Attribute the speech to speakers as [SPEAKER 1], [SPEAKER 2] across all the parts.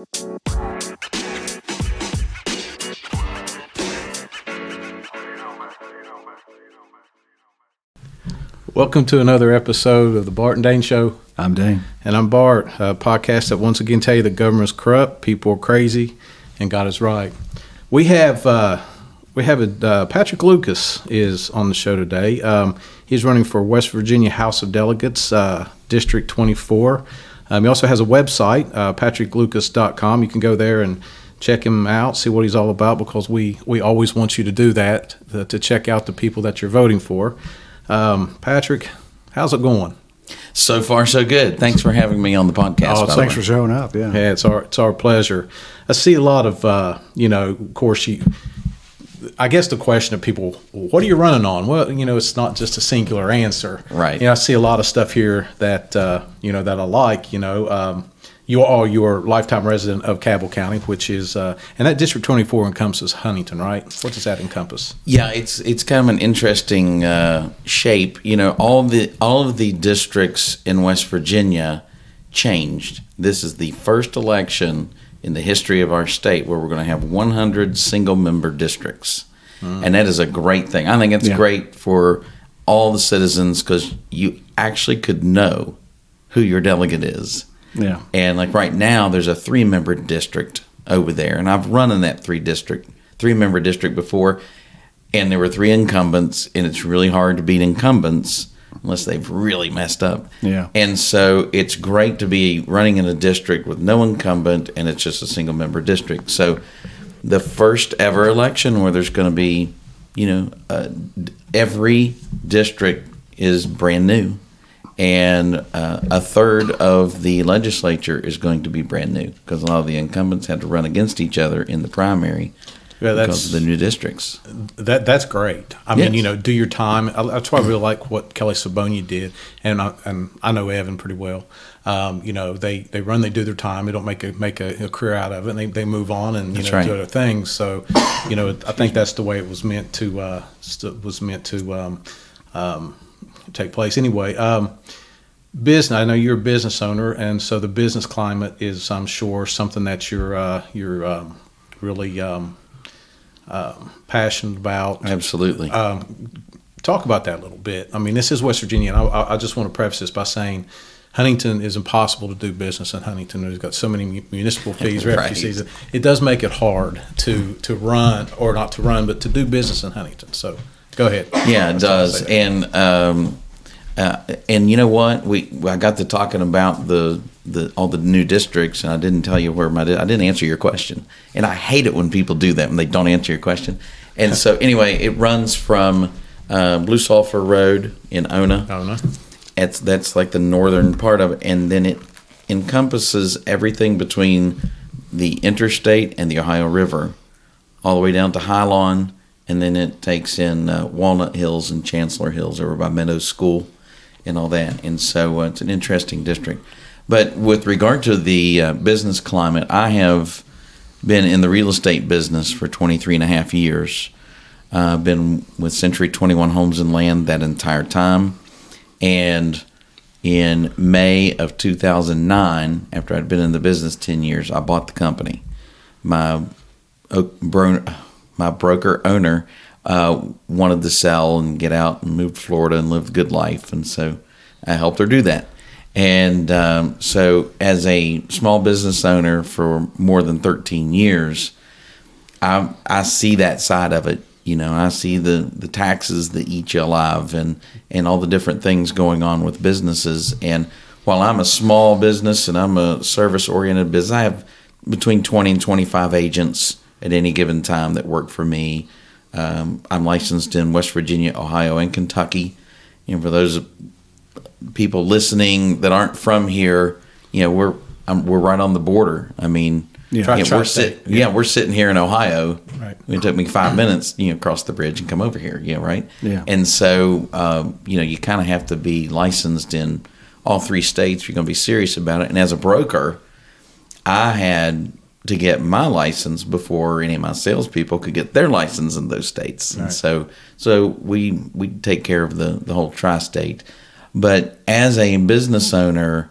[SPEAKER 1] Welcome to another episode of the Bart and Dane Show.
[SPEAKER 2] I'm Dane.
[SPEAKER 1] And I'm Bart, a podcast that once again tell you the government's corrupt, people are crazy, and God is right. We have uh, we have a, uh, Patrick Lucas is on the show today. Um, he's running for West Virginia House of Delegates, uh, District 24. Um, he also has a website, uh, patricklucas.com. You can go there and check him out, see what he's all about, because we, we always want you to do that, to, to check out the people that you're voting for. Um, Patrick, how's it going?
[SPEAKER 3] So far, so good. Thanks for having me on the podcast.
[SPEAKER 1] Oh,
[SPEAKER 3] by the
[SPEAKER 2] Thanks
[SPEAKER 3] way.
[SPEAKER 2] for showing up. Yeah.
[SPEAKER 1] Yeah, it's our it's our pleasure. I see a lot of uh, you know, of course you. I guess the question of people, what are you running on? Well, you know, it's not just a singular answer.
[SPEAKER 3] Right.
[SPEAKER 1] You know, I see a lot of stuff here that uh, you know that I like. You know, um, you are you're a lifetime resident of Cabell County, which is uh, and that District 24 encompasses Huntington, right? What does that encompass?
[SPEAKER 3] Yeah, it's it's kind of an interesting uh, shape. You know, all the all of the districts in West Virginia changed. This is the first election in the history of our state where we're going to have 100 single member districts, and that is a great thing. I think it's
[SPEAKER 2] Yeah.
[SPEAKER 3] great for all the citizens because you actually could know who your delegate is.
[SPEAKER 2] Yeah.
[SPEAKER 3] And like right now, there's a three member district over there, and I've run in that three district, three member district before, and there were three incumbents, and it's really hard to beat incumbents unless they've really messed up.
[SPEAKER 2] Yeah.
[SPEAKER 3] And so it's great to be running in a district with no incumbent, and it's just a single member district. So the first ever election where there's going to be, you know, uh, every district is brand new. And uh, a third of the legislature is going to be brand new because a lot of the incumbents had to run against each other in the primary
[SPEAKER 1] Yeah, that's-
[SPEAKER 3] because of the new districts.
[SPEAKER 1] That that's great. I mean, you know, do your time. I- That's why I really like what Kelli Sobonya did, and I, and I know Evan pretty well. Um, you know, they, they run, they do their time. They don't make a make a, a career out of it. And they, they move on and you
[SPEAKER 3] That's
[SPEAKER 1] know
[SPEAKER 3] right.
[SPEAKER 1] do other things. So, you know, I think that's the way it was meant to uh, st- was meant to um, um, take place. Anyway, um, business. I know you're a business owner, and so the business climate is, I'm sure, something that you're uh, you're um, really um, um passionate about.
[SPEAKER 3] Absolutely.
[SPEAKER 1] talk about that a little bit. I mean, this is West Virginia, and I- I, just want to preface this by saying Huntington is impossible to do business in Huntington. We've got so many municipal fees,
[SPEAKER 3] Right.
[SPEAKER 1] refugee fees. It does make it hard to to run, or not to run, but to do business in Huntington. So, go ahead.
[SPEAKER 3] Yeah, it
[SPEAKER 1] That's all I'll
[SPEAKER 3] does. And um, uh, and you know what? We I got to talking about the the all the new districts, and I didn't tell you where my di- I didn't answer your question, and I hate it when people do that when they don't answer your question. And so anyway, it runs from uh, Blue Sulphur Road in Ona.
[SPEAKER 1] I.
[SPEAKER 3] It's that's like the northern part of it, and then it encompasses everything between the interstate and the Ohio River, all the way down to Highlawn, and then it takes in uh, Walnut Hills and Chancellor Hills over by Meadows School, and all that. And so uh, it's an interesting district. But with regard to the uh, business climate, I have been in the real estate business for 23 and a half years. Uh, I've been with Century 21 Homes and Land that entire time. And in May of 2009, after I'd been in the business 10 years, I bought the company. My uh, my broker owner uh, wanted to sell and get out and move to Florida and live a good life, and so I helped her do that. And um, so, as a small business owner for more than 13 years, I I see that side of it. You know, I see the the taxes that eat you alive, and and all the different things going on with businesses. And while I'm a small business and I'm a service oriented business, I have between 20 and 25 agents at any given time that work for me. Um, I'm licensed in West Virginia, Ohio, and Kentucky. And for those people listening that aren't from here, you know, we're um, we're right on the border. I mean,
[SPEAKER 2] Yeah.
[SPEAKER 1] Tri-
[SPEAKER 3] we're
[SPEAKER 1] tri-state,
[SPEAKER 3] sit, yeah. we're sitting here in Ohio.
[SPEAKER 1] Right.
[SPEAKER 3] It took me five minutes, you know, cross the bridge and come over here. Yeah, right.
[SPEAKER 2] Yeah.
[SPEAKER 3] And so, um, you know, you kind of have to be licensed in all three states. if You're going to be serious about it. And as a broker, I had to get my license before any of my salespeople could get their license in those states. And so, so we we take care of the the whole tri-state. But as a business owner,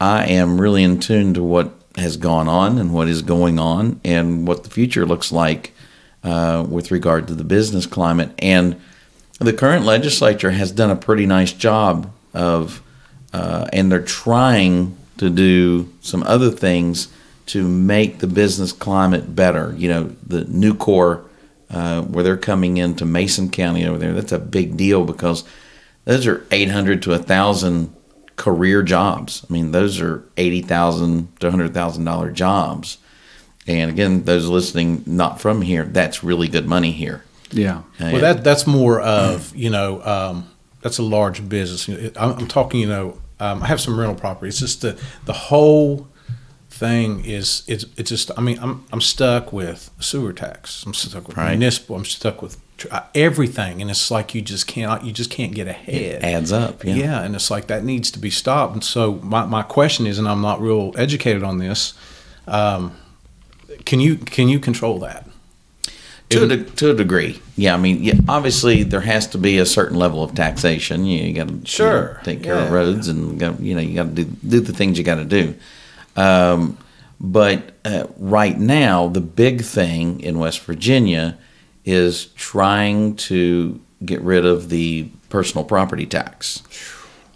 [SPEAKER 3] I am really in tune to what has gone on and what is going on and what the future looks like uh, with regard to the business climate. And the current legislature has done a pretty nice job of, uh, and they're trying to do some other things to make the business climate better. You know, the Nucor, uh, where they're coming into Mason County over there, that's a big deal because those are 800 to 1,000 career jobs. I mean, those are 80,000 to $100,000 jobs. And again, those listening not from here, that's really good money here.
[SPEAKER 2] Yeah.
[SPEAKER 3] Uh,
[SPEAKER 1] Well, that that's more of you know um, that's a large business. I'm, I'm talking. You know, um, I have some rental property. It's just the the whole thing is it's it's just. I mean, I'm I'm stuck with sewer tax. I'm stuck with
[SPEAKER 3] Right.
[SPEAKER 1] municipal. I'm stuck with uh, everything, and it's like you just can't you just can't get ahead.
[SPEAKER 3] it adds up. Yeah.
[SPEAKER 1] Yeah, and it's like that needs to be stopped. And so my, my question is, and I'm not real educated on this, um, can you can you control that?
[SPEAKER 3] To a, de- to a degree. Yeah. I mean, yeah, obviously, there has to be a certain level of taxation. You, got to
[SPEAKER 1] Sure,
[SPEAKER 3] take care of roads and, you know, you got to do, do the things you got to do. Um, but uh, right now, the big thing in West Virginia is trying to get rid of the personal property tax.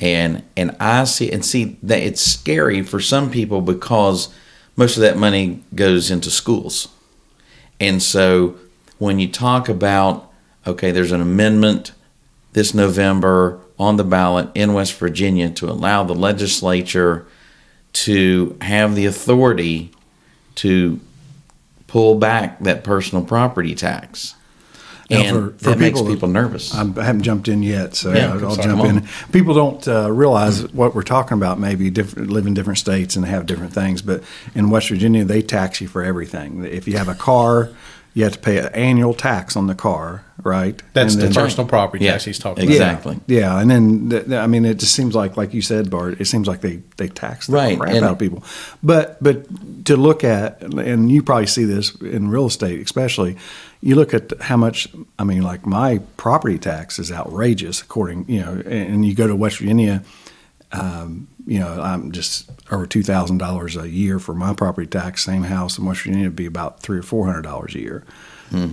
[SPEAKER 3] And and I see and see that it's scary for some people because most of that money goes into schools. And so when you talk about okay, there's an amendment this November on the ballot in West Virginia to allow the legislature to have the authority to pull back that personal property tax.
[SPEAKER 2] Now,
[SPEAKER 3] And
[SPEAKER 2] for- for
[SPEAKER 3] that makes
[SPEAKER 2] people-
[SPEAKER 3] people nervous.
[SPEAKER 2] I'm- haven't jumped in yet, so
[SPEAKER 3] Yeah,
[SPEAKER 2] I'll, I'll
[SPEAKER 3] sorry,
[SPEAKER 2] jump in. People don't uh, realize what we're talking about. Maybe different, live in different states and have different things, but in West Virginia, they tax you for everything. If you have a car, you have to pay an annual tax on the car, right?
[SPEAKER 1] That's
[SPEAKER 2] And
[SPEAKER 1] the
[SPEAKER 2] then-
[SPEAKER 1] personal property
[SPEAKER 3] Yeah,
[SPEAKER 1] tax he's talking
[SPEAKER 3] exactly.
[SPEAKER 1] about.
[SPEAKER 2] Exactly. yeah, and then th- th- I mean, it just seems like, like you said, Bart, it seems like they they tax the
[SPEAKER 3] Right,
[SPEAKER 2] crap
[SPEAKER 3] and-
[SPEAKER 2] out of people. But but to look at, and you probably see this in real estate, especially, you look at how much. I mean, like my property tax is outrageous, according you know, and you go to West Virginia. Um, you know, I'm just over two thousand dollars a year for my property tax. Same house in West Virginia would be about three or four hundred dollars a year,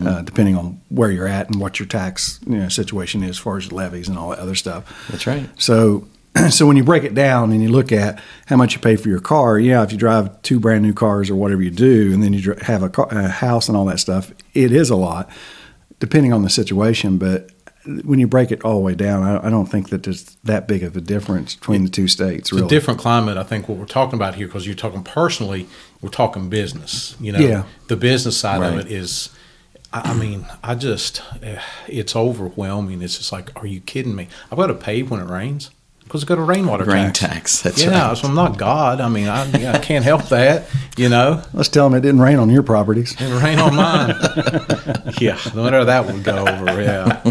[SPEAKER 2] uh, depending on where you're at and what your tax you know, situation is, as far as levies and all that other stuff.
[SPEAKER 3] That's right.
[SPEAKER 2] So, so when you break it down and you look at how much you pay for your car, yeah, if you drive two brand new cars or whatever you do, and then you have a, car, a house and all that stuff, it is a lot, depending on the situation. But when you break it all the way down, I, I don't think that there's that big of a difference between the two states.
[SPEAKER 1] It's a different climate, I think, what we're talking about here, because you're talking personally, we're talking business. You know,
[SPEAKER 2] Yeah.
[SPEAKER 1] the business side
[SPEAKER 3] Right.
[SPEAKER 1] of it is, I mean, I just, eh, it's overwhelming. It's just like, are you kidding me? I've got to pay when it rains because I've got a rainwater
[SPEAKER 3] Rain
[SPEAKER 1] tax.
[SPEAKER 3] tax. That's
[SPEAKER 1] yeah,
[SPEAKER 3] right.
[SPEAKER 1] so I'm not God. I mean, I, yeah, I can't help that, you know.
[SPEAKER 2] let's tell them it didn't rain on your properties.
[SPEAKER 1] It rain on mine. yeah, no matter that would go over. Yeah,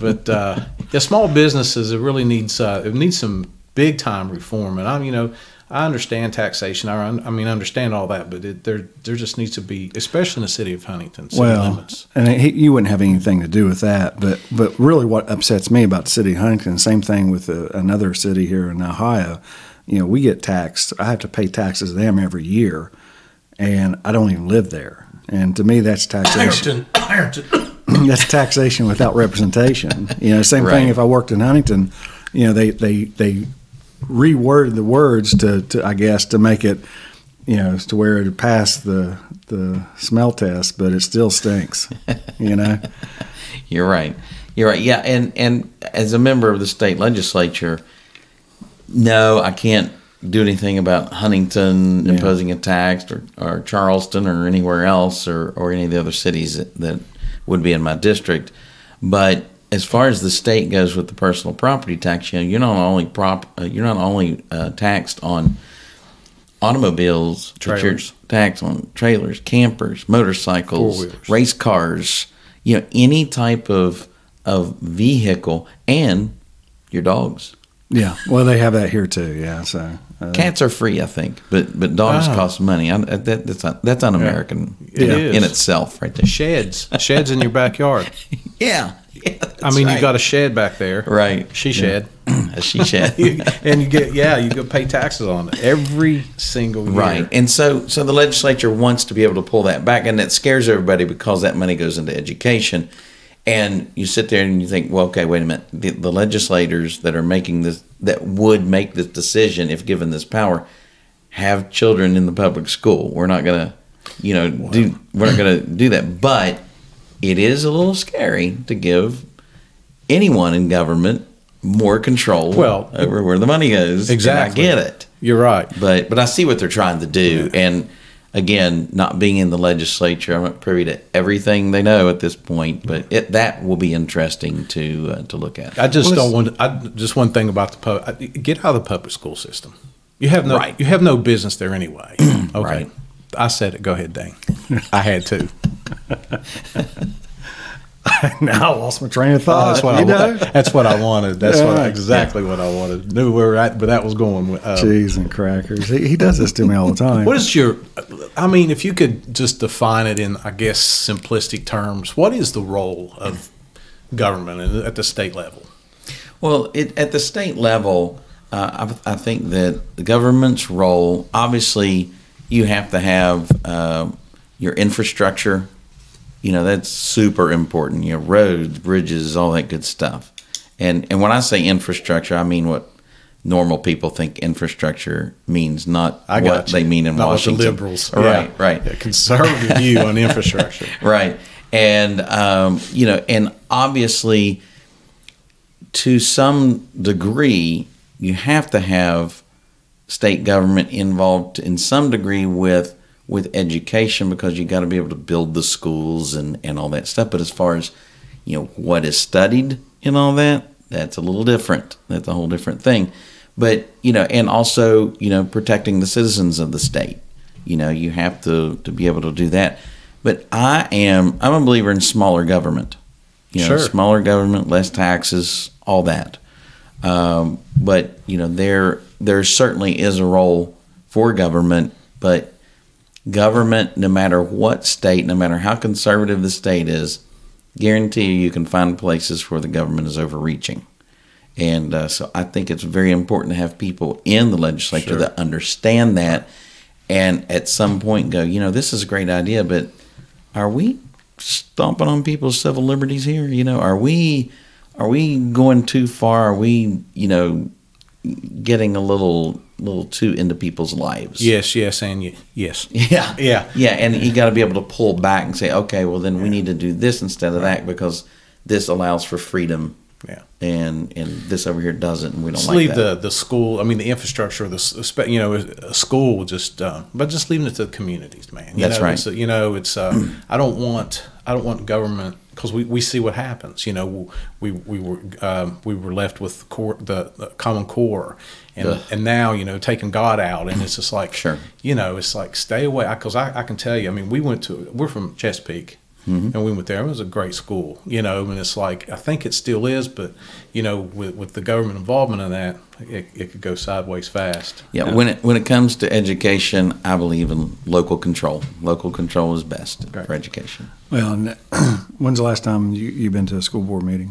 [SPEAKER 1] but uh, yeah, small businesses it really needs uh, it needs some big time reform. And I'm you know I understand taxation. I, I mean I understand all that, but it, there there just needs to be, especially in the city of Huntington, city
[SPEAKER 2] well,
[SPEAKER 1] limits.
[SPEAKER 2] and he, you wouldn't have anything to do with that. But but really, what upsets me about the city of Huntington, same thing with uh, another city here in Ohio. You know, we get taxed. I have to pay taxes to them every year, and I don't even live there. And to me, that's taxation.
[SPEAKER 1] Ironton, Ironton.
[SPEAKER 2] that's taxation without representation. You know, same
[SPEAKER 3] Right.
[SPEAKER 2] thing if I worked in Huntington. You know, they they they reworded the words to, to I guess to make it you know to where it passed the the smell test, but it still stinks. You know.
[SPEAKER 3] You're right. You're right. Yeah, and and as a member of the state legislature, no, I can't do anything about Huntington
[SPEAKER 2] Yeah.
[SPEAKER 3] imposing a tax or, or Charleston or anywhere else or, or any of the other cities that, that would be in my district. But as far as the state goes with the personal property tax, you know, you're not only prop, uh, you're not only uh, taxed on automobiles,
[SPEAKER 1] Trailers.
[SPEAKER 3] taxed on trailers, campers, motorcycles, race cars, you know, any type of of vehicle, and your dogs.
[SPEAKER 2] Yeah. Well, they have that here too. Yeah. So. Uh,
[SPEAKER 3] Cats are free, I think, but but dogs cost money. I, that, that's un- that's un-American
[SPEAKER 1] It
[SPEAKER 3] in, in itself, right there.
[SPEAKER 1] Sheds, sheds in your backyard.
[SPEAKER 3] Yeah, yeah
[SPEAKER 1] I mean, you got a shed back there.
[SPEAKER 3] right.
[SPEAKER 1] She shed.
[SPEAKER 3] a she shed.
[SPEAKER 1] and you get yeah, you go pay taxes on it every single year.
[SPEAKER 3] Right. And so so the legislature wants to be able to pull that back and that scares everybody because that money goes into education. And you sit there and you think, well, okay, wait a minute. The, the legislators that are making this that would make this decision if given this power have children in the public school. We're not going to, you know, do we're not going to do that. But it is a little scary to give anyone in government more control
[SPEAKER 1] Well,
[SPEAKER 3] over where the money goes. And
[SPEAKER 1] Exactly.
[SPEAKER 3] I get it
[SPEAKER 1] You're right.
[SPEAKER 3] but but I see what they're trying to do, and again, not being in the legislature, I'm not privy to everything they know at this point. But it, that will be interesting to uh, to look at.
[SPEAKER 1] I just
[SPEAKER 2] Well,
[SPEAKER 1] don't want. I just one thing about the pub. Get out of the public school system. You have no.
[SPEAKER 3] Right.
[SPEAKER 1] You have no business there anyway. Okay.
[SPEAKER 3] Right.
[SPEAKER 1] I said it. Go ahead, Dane. I had to.
[SPEAKER 2] now I lost my train of thought.
[SPEAKER 1] that's what I.
[SPEAKER 2] know?
[SPEAKER 1] That's what I wanted. That's what I,
[SPEAKER 2] Yeah.
[SPEAKER 1] exactly what I wanted. Knew where we were at, but that was going. Uh,
[SPEAKER 2] Cheese and crackers. He, he does this to me all the time.
[SPEAKER 1] What is your? I mean, if you could just define it in, I guess, simplistic terms, what is the role of government at- at the state level?
[SPEAKER 3] Well, it, at the state level, uh, I, I think that the government's role, obviously, you have to have uh, your infrastructure. You know, that's super important. You know, roads, bridges, all that good stuff. And and when I say infrastructure, I mean what normal people think infrastructure means, not
[SPEAKER 1] I
[SPEAKER 3] what
[SPEAKER 1] you.
[SPEAKER 3] they mean in
[SPEAKER 1] Not what
[SPEAKER 3] Washington.
[SPEAKER 1] the liberals,
[SPEAKER 3] Right,
[SPEAKER 1] Yeah.
[SPEAKER 3] right
[SPEAKER 1] Yeah, conservative view on infrastructure.
[SPEAKER 3] right and um, you know and obviously to some degree you have to have state government involved in some degree with with education because you got to be able to build the schools and and all that stuff. But as far as you know what is studied and all that that's a little different. That's a whole different thing. But you know and also you know protecting the citizens of the state. You know you have to to be able to do that. But i am i'm a believer in smaller government. You know
[SPEAKER 1] Sure.
[SPEAKER 3] smaller government less taxes all that. Um, but you know there there certainly is a role for government but government no matter what state no matter how conservative the state is guarantee you you can find places where the government is overreaching and uh, so I think it's very important to have people in the legislature
[SPEAKER 1] Sure.
[SPEAKER 3] that understand that and at some point go, you know, this is a great idea, but are we stomping on people's civil liberties here? You know, are we are we going too far? Are we, you know, getting a little little too into people's lives?
[SPEAKER 1] Yes, yes, and ye- yes.
[SPEAKER 3] Yeah.
[SPEAKER 1] Yeah.
[SPEAKER 3] Yeah. And you got to be able to pull back and say, okay, well, then we need to do this instead of that because this allows for freedom
[SPEAKER 1] Yeah.
[SPEAKER 3] and and this over here doesn't, and we don't
[SPEAKER 1] Just
[SPEAKER 3] like
[SPEAKER 1] leave
[SPEAKER 3] that.
[SPEAKER 1] the, the school. I mean, the infrastructure, the you know, a school just, uh, but just leaving it to the communities, man. You
[SPEAKER 3] That's
[SPEAKER 1] know,
[SPEAKER 3] right.
[SPEAKER 1] you know, it's. Uh, I don't want. I don't want government because we, we see what happens. You know, we we were um, we were left with core, the, the common core, and
[SPEAKER 3] Ugh.
[SPEAKER 1] and now you know taking God out, and it's just like
[SPEAKER 3] Sure.
[SPEAKER 1] You know, it's like stay away because I, I can tell you. I mean, we went to we're from Chesapeake.
[SPEAKER 3] Mm-hmm.
[SPEAKER 1] And we went there. It was a great school, you know. And it's like I think it still is, but you know, with with the government involvement in that, it, it could go sideways fast.
[SPEAKER 3] Yeah, when it when it comes to education, I believe in local control. Local control is best
[SPEAKER 1] Right.
[SPEAKER 3] for education.
[SPEAKER 2] Well, and when's the last time you, you've been to a school board meeting?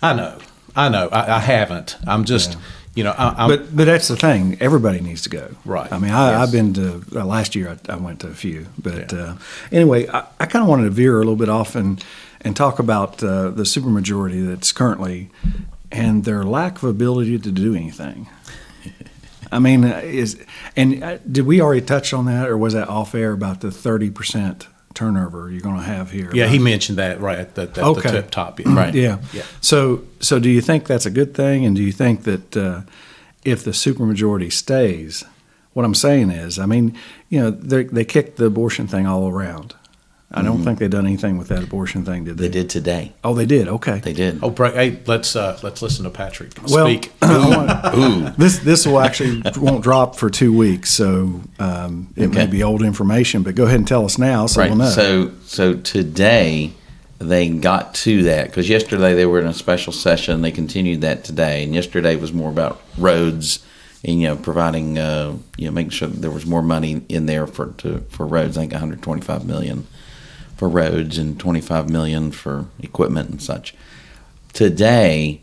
[SPEAKER 1] I know, I know. I, I haven't. I'm just, you know, I,
[SPEAKER 2] but but that's the thing. Everybody needs to go.
[SPEAKER 1] Right.
[SPEAKER 2] I mean, I,
[SPEAKER 1] Yes.
[SPEAKER 2] I've been to uh, last year. I, I went to a few, but
[SPEAKER 1] Yeah.
[SPEAKER 2] uh, anyway, I, I kind of wanted to veer a little bit off and and talk about uh, the supermajority that's currently and their lack of ability to do anything. I mean, uh, is and uh, did we already touch on that, or was that off air about the thirty percent turnover you're going to have here?
[SPEAKER 1] yeah, he mentioned that right at the, at
[SPEAKER 2] Okay.
[SPEAKER 1] the tip top. Right.
[SPEAKER 2] Yeah.
[SPEAKER 1] Yeah.
[SPEAKER 2] So, so do you think that's a good thing? And do you think that uh, if the supermajority stays, what I'm saying is, I mean, you know, they they kicked the abortion thing all around. I don't think they've done anything with that abortion thing, did they?
[SPEAKER 3] They did today.
[SPEAKER 2] Oh, they did. Okay.
[SPEAKER 3] They did.
[SPEAKER 1] Oh, bra- hey, let's uh, let's listen to Patrick
[SPEAKER 2] well,
[SPEAKER 1] speak.
[SPEAKER 2] I want- this this will actually won't drop for two weeks, so um, it may be old information. But go ahead and tell us now, so
[SPEAKER 3] right.
[SPEAKER 2] we'll know.
[SPEAKER 3] So so today they got to that because yesterday they were in a special session. They continued that today, and yesterday was more about roads and you know providing uh, you know making sure that there was more money in there for to for roads. I think 125 million for roads and 25 million for equipment and such. Today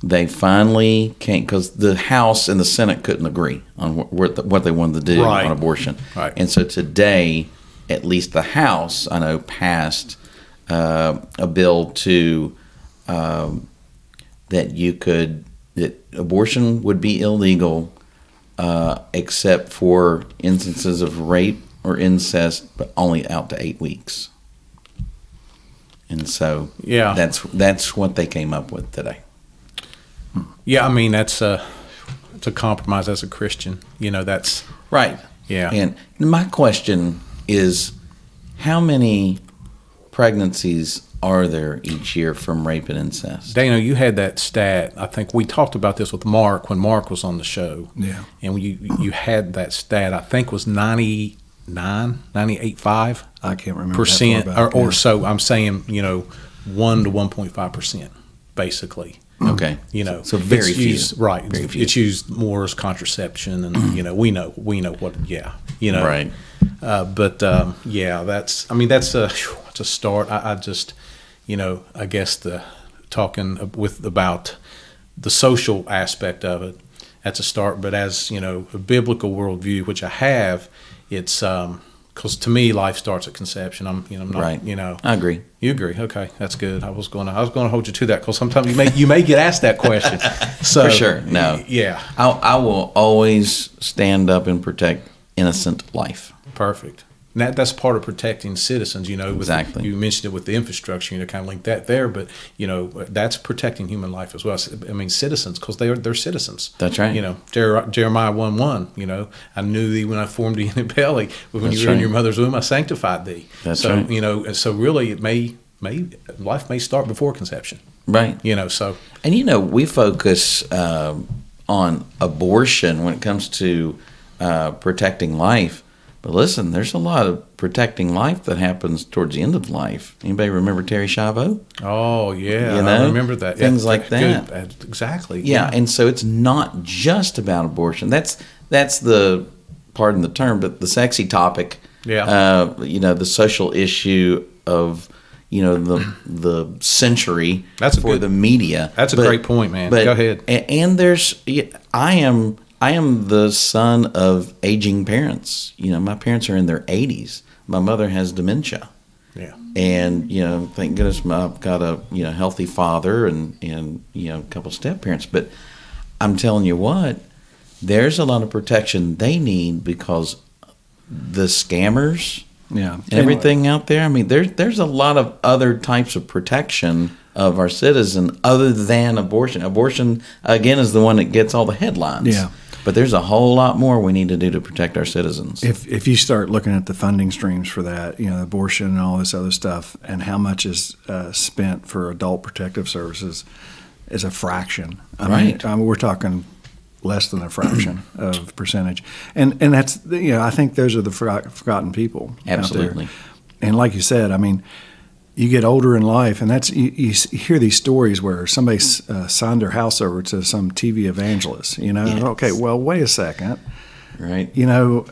[SPEAKER 3] they finally came because the House and the Senate couldn't agree on what, what, what they wanted to do
[SPEAKER 1] Right.
[SPEAKER 3] on abortion.
[SPEAKER 1] Right.
[SPEAKER 3] And so today, at least the House, I know, passed uh, a bill to um, that you could that abortion would be illegal uh, except for instances of rape or incest, but only out to eight weeks. And so,
[SPEAKER 1] Yeah.
[SPEAKER 3] that's that's what they came up with today.
[SPEAKER 1] Yeah, I mean that's a it's a compromise as a Christian. You know, that's
[SPEAKER 3] Right.
[SPEAKER 1] Yeah.
[SPEAKER 3] And my question is how many pregnancies are there each year from rape and incest?
[SPEAKER 1] Dana. You had that stat. I think we talked about this with Mark when Mark was on the show.
[SPEAKER 2] Yeah.
[SPEAKER 1] and you you had that stat. I think was 99, 98.5
[SPEAKER 2] I can't remember
[SPEAKER 1] percent,
[SPEAKER 2] that far
[SPEAKER 1] or,
[SPEAKER 2] back,
[SPEAKER 1] or
[SPEAKER 2] yeah.
[SPEAKER 1] so. I'm saying you know one to one point five percent, basically.
[SPEAKER 3] Okay.
[SPEAKER 1] You know,
[SPEAKER 3] So very
[SPEAKER 1] it's
[SPEAKER 3] few.
[SPEAKER 1] used, right?
[SPEAKER 3] Very few.
[SPEAKER 1] It's used more as contraception, and you know, we know we know what. Yeah, you know,
[SPEAKER 3] Right.
[SPEAKER 1] Uh, but um, yeah, that's. I mean, that's a phew, it's a start. I, I just, you know, I guess the talking with about the social aspect of it. That's a start. But as you know, a biblical worldview, which I have, it's um, because to me, life starts at conception. I'm, you know, I'm not,
[SPEAKER 3] Right.
[SPEAKER 1] you know,
[SPEAKER 3] I agree.
[SPEAKER 1] you agree? Okay, that's good. I was going to I was going to hold you to that because sometimes you may you may get asked that question. So
[SPEAKER 3] For sure. No.
[SPEAKER 1] yeah,
[SPEAKER 3] I, I will always stand up and protect innocent life.
[SPEAKER 1] perfect. And that, that's part of protecting citizens. You know, with,
[SPEAKER 3] Exactly.
[SPEAKER 1] You mentioned it with the infrastructure. You know, kind of link that there, but you know, that's protecting human life as well. I mean, citizens because they are they're citizens.
[SPEAKER 3] That's right.
[SPEAKER 1] You know, Jer- Jeremiah one one. You know, I knew thee when I formed thee in the belly. When
[SPEAKER 3] That's
[SPEAKER 1] you were in your mother's womb, I sanctified thee.
[SPEAKER 3] That's
[SPEAKER 1] so
[SPEAKER 3] right.
[SPEAKER 1] you know, so really, it may may life may start before conception.
[SPEAKER 3] Right.
[SPEAKER 1] You know, so
[SPEAKER 3] And you know, we focus um, on abortion when it comes to uh, protecting life. But listen, there's a lot of protecting life that happens towards the end of life. Anybody remember Terri Schiavo?
[SPEAKER 1] Oh yeah,
[SPEAKER 3] You
[SPEAKER 1] I
[SPEAKER 3] know,
[SPEAKER 1] remember that.
[SPEAKER 3] things like that.
[SPEAKER 1] Uh, Exactly.
[SPEAKER 3] Yeah, and so it's not just about abortion. That's that's the pardon the term, but the sexy topic.
[SPEAKER 1] Yeah.
[SPEAKER 3] Uh, you know, the social issue of you know the the century.
[SPEAKER 1] That's
[SPEAKER 3] for
[SPEAKER 1] good-
[SPEAKER 3] the media.
[SPEAKER 1] that's a great point, man.
[SPEAKER 3] But,
[SPEAKER 1] Go ahead.
[SPEAKER 3] And there's I am I am the son of aging parents. You know, my parents are in their 80s. My mother has dementia
[SPEAKER 1] Yeah.
[SPEAKER 3] and you know thank goodness i've got a you know healthy father and and you know a couple step parents but i'm telling you what there's a lot of protection they need because the scammers
[SPEAKER 2] Yeah.
[SPEAKER 3] and everything out there i mean there's there's a lot of other types of protection of our citizen other than abortion abortion again is the one that gets all the headlines
[SPEAKER 2] Yeah.
[SPEAKER 3] But there's a whole lot more we need to do to protect our citizens
[SPEAKER 2] If if you start looking at the funding streams for that, you know, abortion and all this other stuff, and how much is uh, spent for adult protective services, is a fraction. I
[SPEAKER 3] Right.
[SPEAKER 2] Mean, I mean, we're talking less than a fraction of percentage, and and that's you know I think those are the forgotten people.
[SPEAKER 3] Absolutely.
[SPEAKER 2] And like you said, I mean, you get older in life, and that's you, you hear these stories where somebody uh, signed their house over to some TV evangelist. You know,
[SPEAKER 3] Yes.
[SPEAKER 2] okay, well, wait a second.
[SPEAKER 3] right
[SPEAKER 2] You know,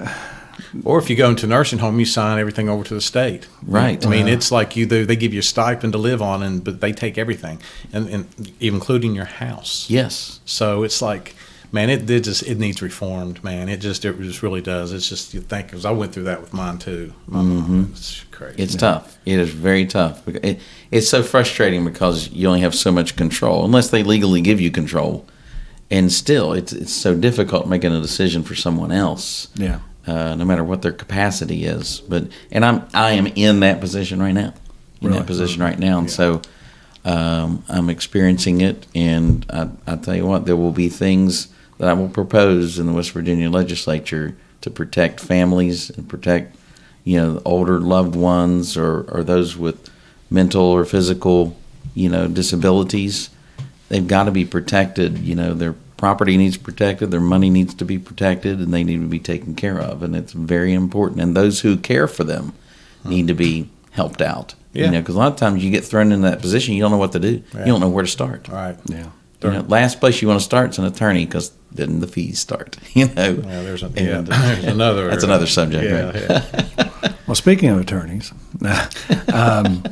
[SPEAKER 1] Or if you go into a nursing home, you sign everything over to the state.
[SPEAKER 3] Right.
[SPEAKER 1] I mean,
[SPEAKER 2] Wow.
[SPEAKER 1] it's like you they they give you a stipend to live on, and but they take everything, and, and including your house.
[SPEAKER 3] yes
[SPEAKER 1] So it's like, man, it, it just it needs reformed, man. It just it just really does. It's just you think because I went through that with mine too. My mom, it's crazy.
[SPEAKER 3] Mm-hmm. It's tough. It is very tough. It, it's so frustrating because you only have so much control, unless they legally give you control. And still, it's it's so difficult making a decision for someone else,
[SPEAKER 2] yeah.
[SPEAKER 3] uh, no matter what their capacity is. But and I'm I am in that position right now, in
[SPEAKER 2] Really?
[SPEAKER 3] that position right now, and so um, I'm experiencing it. And I, I tell you what, there will be things that I will propose in the West Virginia legislature to protect families and protect you know, older loved ones or, or those with mental or physical, you know, disabilities. They've got to be protected. You know, their property needs protected, their money needs to be protected, and they need to be taken care of. And it's very important. And those who care for them hmm. need to be helped out.
[SPEAKER 1] Yeah.
[SPEAKER 3] You know, because a lot of times you get thrown in that position, you don't know what to do.
[SPEAKER 1] Yeah.
[SPEAKER 3] You don't know where to start.
[SPEAKER 1] All right.
[SPEAKER 2] Yeah.
[SPEAKER 3] You know, last place you want to start is an attorney because then the fees start. You know,
[SPEAKER 1] Yeah, there's, a,
[SPEAKER 3] And-
[SPEAKER 1] yeah, there's another.
[SPEAKER 3] That's another subject,
[SPEAKER 1] Yeah,
[SPEAKER 3] right?
[SPEAKER 1] yeah.
[SPEAKER 2] Well, speaking of attorneys, um,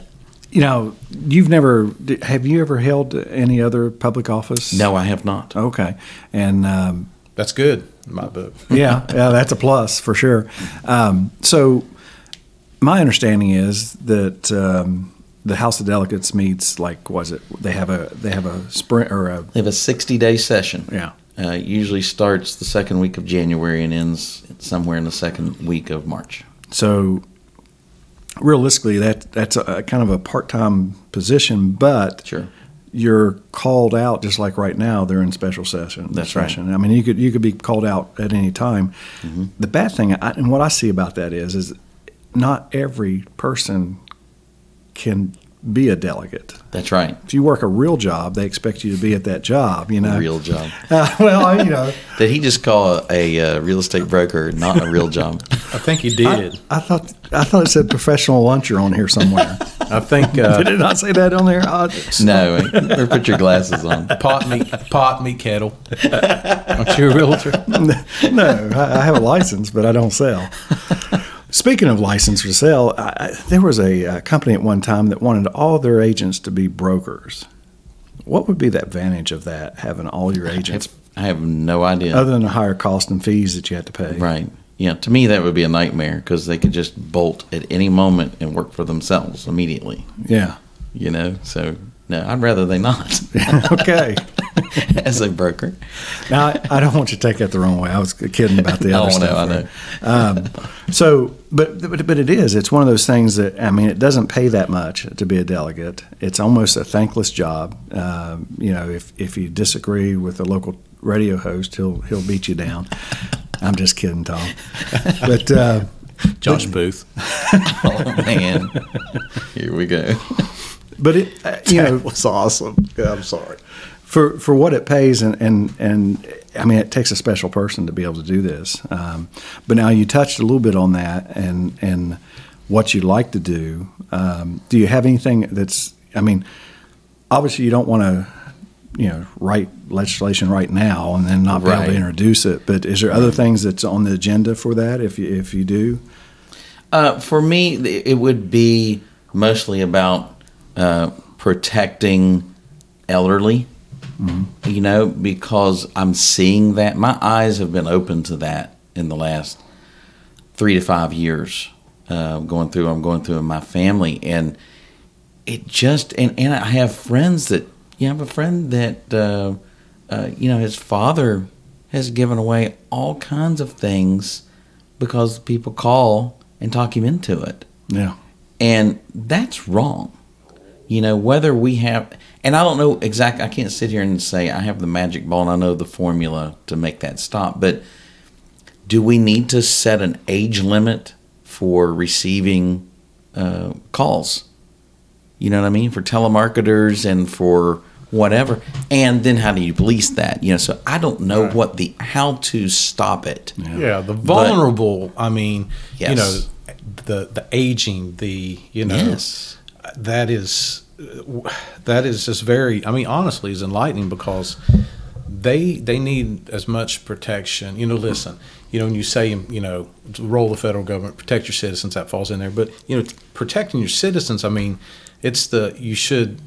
[SPEAKER 2] you know, you've never have you ever held any other public office?
[SPEAKER 3] No, I have not.
[SPEAKER 2] Okay, and um,
[SPEAKER 1] That's good in my book.
[SPEAKER 2] yeah, yeah, that's a plus for sure. Um, so, my understanding is that um, the House of Delegates meets like was it? They have a they have a sprint or a
[SPEAKER 3] They have a 60 day session.
[SPEAKER 2] yeah.
[SPEAKER 3] Uh, usually starts the second week of January and ends somewhere in the second week of March.
[SPEAKER 2] So, realistically, that that's a, kind of a part time position, but
[SPEAKER 3] Sure.
[SPEAKER 2] you're called out just like right now they're in special session.
[SPEAKER 3] That's right.
[SPEAKER 2] I mean, you could you could be called out at any time.
[SPEAKER 3] Mm-hmm.
[SPEAKER 2] The bad thing, I, and what I see about that is, is not every person can be a delegate.
[SPEAKER 3] That's right.
[SPEAKER 2] If you work a real job, they expect you to be at that job. You know,
[SPEAKER 3] Real job.
[SPEAKER 2] Uh, well, you know,
[SPEAKER 3] Did he just call a, uh real estate broker not a real job?
[SPEAKER 1] I think he did.
[SPEAKER 2] I thought I thought it said professional luncher on here somewhere.
[SPEAKER 1] I think uh,
[SPEAKER 2] Did it not say that on there? Uh,
[SPEAKER 3] No, or put your glasses on.
[SPEAKER 1] pot me, pot me kettle. Aren't you a realtor?
[SPEAKER 2] no, I I have a license, but I don't sell. Speaking of license for sale, I, I, there was a, uh company at one time that wanted all their agents to be brokers. What would be the advantage of that, having all your agents,
[SPEAKER 3] I have no idea.
[SPEAKER 2] other than the higher cost and fees that you have to pay?
[SPEAKER 3] Right. Yeah. To me, that would be a nightmare because they could just bolt at any moment and work for themselves immediately.
[SPEAKER 2] Yeah.
[SPEAKER 3] You know. So no, I'd rather they not
[SPEAKER 2] okay.
[SPEAKER 3] as a broker.
[SPEAKER 2] Now, I, I don't want you to take that the wrong way. I was kidding about the other
[SPEAKER 3] Oh, no,
[SPEAKER 2] stuff.
[SPEAKER 3] I
[SPEAKER 2] right? Um, so, but, but but it is. It's one of those things that I mean, it doesn't pay that much to be a delegate. It's almost a thankless job. Um, you know, if if you disagree with a local radio host, he'll he'll beat you down. I'm just kidding, Tom. But uh,
[SPEAKER 1] Josh Booth.
[SPEAKER 3] Oh man. Here we go.
[SPEAKER 2] but it uh, you know
[SPEAKER 1] was awesome. Yeah, I'm sorry.
[SPEAKER 2] For for what it pays and and and I mean it takes a special person to be able to do this. Um, but now you touched a little bit on that and and what you like to do. Um, do you have anything that's? I mean, obviously you don't want to. You know, write legislation right now and then not be able to introduce it. But is there other things that's on the agenda for that? If you if you do,
[SPEAKER 3] Uh, for me, it would be mostly about uh, protecting elderly. You know, because I'm seeing that my eyes have been open to that in the last three to five years. Uh, going through, I'm going through in my family, and it just and and I have friends that you know, I have a friend that uh, uh, you know his father has given away all kinds of things because people call and talk him into it.
[SPEAKER 2] yeah,
[SPEAKER 3] And that's wrong. You know, whether we have, and I don't know exactly, I can't sit here and say I have the magic ball and I know the formula to make that stop, but do we need to set an age limit for receiving uh, calls? You know what I mean? For telemarketers and for whatever. And then how do you police that? You know, so I don't know
[SPEAKER 1] Right.
[SPEAKER 3] what the, how to stop it.
[SPEAKER 1] Yeah, the vulnerable. I mean, you know, the the aging, the you know,
[SPEAKER 3] Yes.
[SPEAKER 1] That is that is just very. I mean, honestly, is enlightening because they they need as much protection. You know, listen, you know, when you say you know, roll the federal government protect your citizens, that falls in there. But you know, protecting your citizens, I mean, it's the you should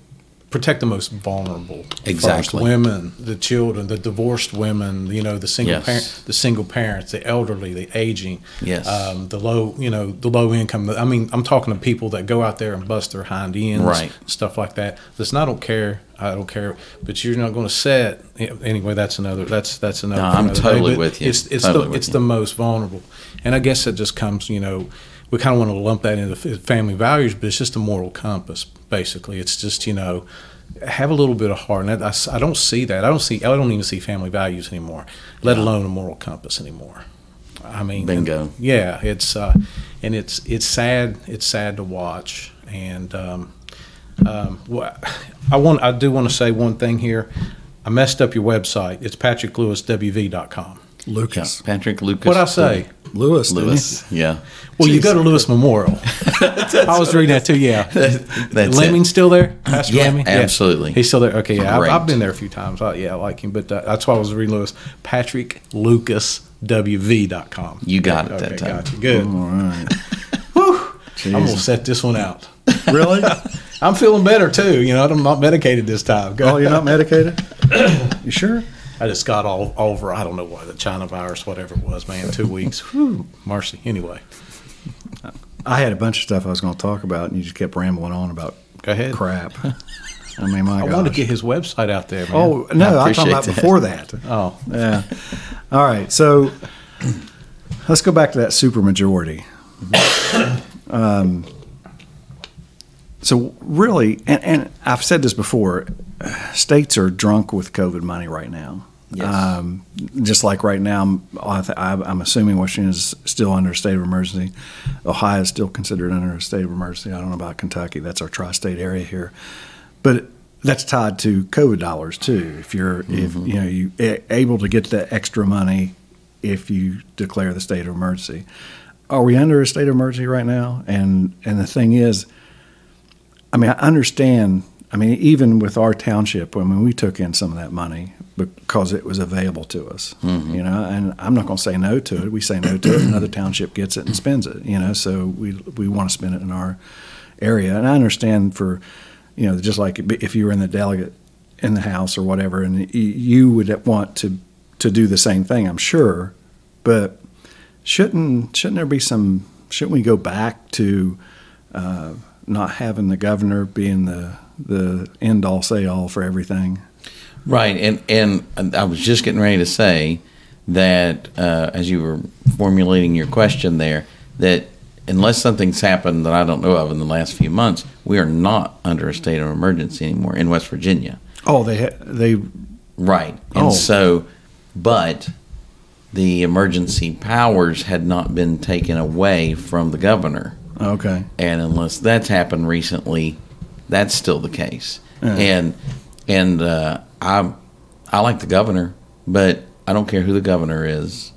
[SPEAKER 1] protect the most vulnerable.
[SPEAKER 3] Exactly.
[SPEAKER 1] women the children the divorced women you know the single
[SPEAKER 3] Yes.
[SPEAKER 1] parent the single parents the elderly the aging
[SPEAKER 3] Yes.
[SPEAKER 1] um, the low you know the low income i mean i'm talking to people that go out there and bust their hind ends
[SPEAKER 3] Right.
[SPEAKER 1] stuff like that listen i don't care i don't care but you're not going to set anyway that's another that's that's another
[SPEAKER 3] No, I'm
[SPEAKER 1] another
[SPEAKER 3] totally with you.
[SPEAKER 1] it's it's
[SPEAKER 3] Totally
[SPEAKER 1] the it's
[SPEAKER 3] you.
[SPEAKER 1] the most vulnerable and i guess it just comes you know we kind of want to lump that into family values but it's just a moral compass basically. It's just you know have a little bit of heart and I don't see that. I don't see i don't even see family values anymore let alone a moral compass anymore. I mean
[SPEAKER 3] Bingo.
[SPEAKER 1] yeah it's uh and it's it's sad it's sad to watch and um um wha- i want i do want to say one thing here. I messed up your website. It's patricklewiswv.com
[SPEAKER 2] Lucas,
[SPEAKER 3] Patrick Lucas.
[SPEAKER 1] what i say
[SPEAKER 2] Lewis.
[SPEAKER 3] Lewis. Yeah.
[SPEAKER 1] well you go to lewis memorial i was reading that too yeah
[SPEAKER 3] That's
[SPEAKER 1] Lemming
[SPEAKER 3] it.
[SPEAKER 1] still there? Pastor
[SPEAKER 3] Yeah,
[SPEAKER 1] Lemming?
[SPEAKER 3] absolutely.
[SPEAKER 1] He's still there. Okay, yeah, I've, I've been there a few times. I, yeah, I like him, but uh, that's why I was reading Lewis. Patrick Lucas WV.com.
[SPEAKER 3] You got it
[SPEAKER 1] okay,
[SPEAKER 3] that time.
[SPEAKER 1] Got you. Good.
[SPEAKER 2] All right.
[SPEAKER 1] I'm gonna set this one out.
[SPEAKER 2] really?
[SPEAKER 1] I'm feeling better too. You know, I'm not medicated this time.
[SPEAKER 2] Oh, you're not medicated? you sure?
[SPEAKER 1] I just got all over. I don't know why the China virus, whatever it was, man. Two weeks. Whew, mercy. Anyway,
[SPEAKER 2] I had a bunch of stuff I was going to talk about, and you just kept rambling on about
[SPEAKER 1] go ahead.
[SPEAKER 2] crap. I mean, my
[SPEAKER 1] I
[SPEAKER 2] gosh.
[SPEAKER 1] wanted to get his website out there, man.
[SPEAKER 2] Oh no,
[SPEAKER 3] I
[SPEAKER 2] I'm talking about
[SPEAKER 3] that.
[SPEAKER 2] before that.
[SPEAKER 1] oh,
[SPEAKER 2] Yeah. All right. So let's go back to that supermajority. um, so really, and, and I've said this before, states are drunk with COVID money right now.
[SPEAKER 3] Yes.
[SPEAKER 2] Um, just like right now, I I'm assuming Washington is still under a state of emergency. Ohio is still considered under a state of emergency. I don't know about Kentucky. That's our tri-state area here, but that's tied to COVID dollars too. If you're if you know you able to get that extra money if you declare the state of emergency. Are we under a state of emergency right now? And and the thing is, I mean, I understand. I mean, even with our township, I mean, we took in some of that money because it was available to us, you know. And I'm not going to say no to it. We say no to it, another township gets it and spends it, you know. So we we want to spend it in our area, and I understand for, you know, just like if you were in the delegate in the house or whatever, and you would want to to do the same thing, I'm sure, but shouldn't shouldn't there be some? Shouldn't we go back to uh, not having the governor being the the end all say all for everything?
[SPEAKER 3] Right, and and I was just getting ready to say that uh, as you were formulating your question there, that unless something's happened that I don't know of in the last few months, we are not under a state of emergency anymore in West Virginia.
[SPEAKER 2] Oh, they ha- they
[SPEAKER 3] Right, and
[SPEAKER 2] Oh.
[SPEAKER 3] so, but the emergency powers had not been taken away from the governor.
[SPEAKER 2] okay.
[SPEAKER 3] and unless that's happened recently, that's still the case.
[SPEAKER 2] Yeah.
[SPEAKER 3] And and uh, I I like the governor, but I don't care who the governor is.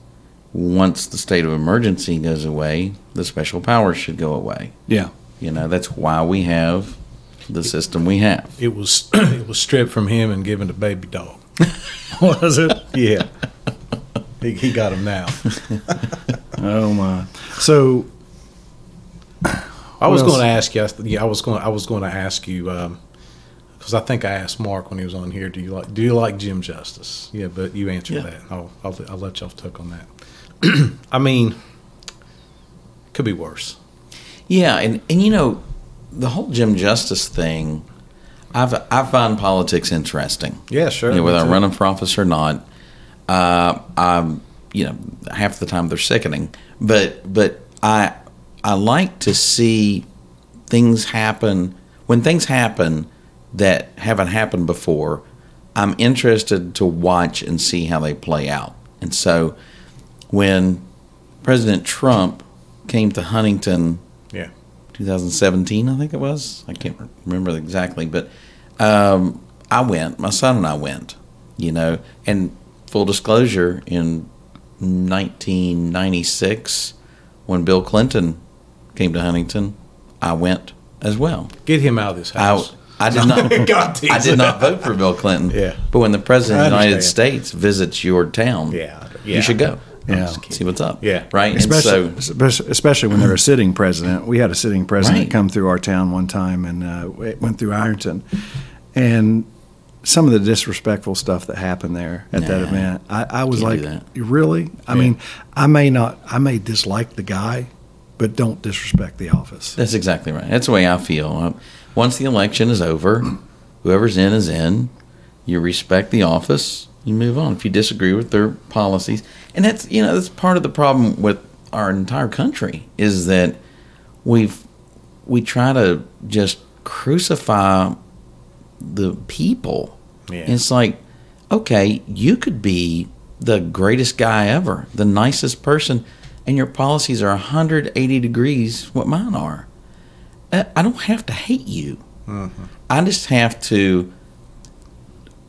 [SPEAKER 3] Once the state of emergency goes away, the special powers should go away.
[SPEAKER 2] Yeah.
[SPEAKER 3] You know that's why we have the system we have.
[SPEAKER 1] it was it was stripped from him and given to baby dog.
[SPEAKER 2] Was it?
[SPEAKER 1] Yeah, he, he got him now.
[SPEAKER 2] oh my. So
[SPEAKER 1] I was going to ask you. I Yeah, I was going. I was going to ask you um, because I think I asked Mark when he was on here. Do you like Do you like Jim Justice? Yeah, but you answered
[SPEAKER 3] Yeah.
[SPEAKER 1] that. I'll, I'll I'll let y'all talk on that. I mean, could be worse.
[SPEAKER 3] Yeah, and and you know, the whole Jim Justice thing, I've I find politics interesting.
[SPEAKER 1] Yeah, sure.
[SPEAKER 3] you know, whether I'm running for office or not. Uh, I'm, you know, half the time they're sickening, but but I I like to see things happen when things happen that haven't happened before. I'm interested to watch and see how they play out. And so, when President Trump came to Huntington
[SPEAKER 1] Yeah.
[SPEAKER 3] 2017, I think it was. I can't remember exactly, but um, I went. My son and I went. You know, and full disclosure, in 1996, when Bill Clinton came to Huntington, I went as well.
[SPEAKER 1] Get him out of this house.
[SPEAKER 3] I did not.
[SPEAKER 1] God,
[SPEAKER 3] I did not vote for Bill Clinton.
[SPEAKER 1] Yeah.
[SPEAKER 3] But when the president of the United. States visits your town,
[SPEAKER 1] Yeah, yeah.
[SPEAKER 3] you should go.
[SPEAKER 2] Yeah.
[SPEAKER 3] See what's up.
[SPEAKER 1] Yeah.
[SPEAKER 3] Right.
[SPEAKER 2] especially
[SPEAKER 3] so
[SPEAKER 2] especially- when they're a sitting president. We had a sitting president
[SPEAKER 3] Right.
[SPEAKER 2] come through our town one time and uh, it went through Ironton, and some of the disrespectful stuff that happened there at that event, I, I was like, really? I
[SPEAKER 1] Yeah.
[SPEAKER 2] mean, I may not, I may dislike the guy, but don't disrespect the office.
[SPEAKER 3] That's exactly right. That's the way I feel. Uh, Once the election is over, whoever's in is in. You respect the office. You move on. If you disagree with their policies, and that's you know that's part of the problem with our entire country is that we've we try to just crucify the people.
[SPEAKER 1] Yeah.
[SPEAKER 3] It's like, okay, you could be the greatest guy ever, the nicest person, and your policies are 180 degrees what mine are. I I don't have to hate you. I just have to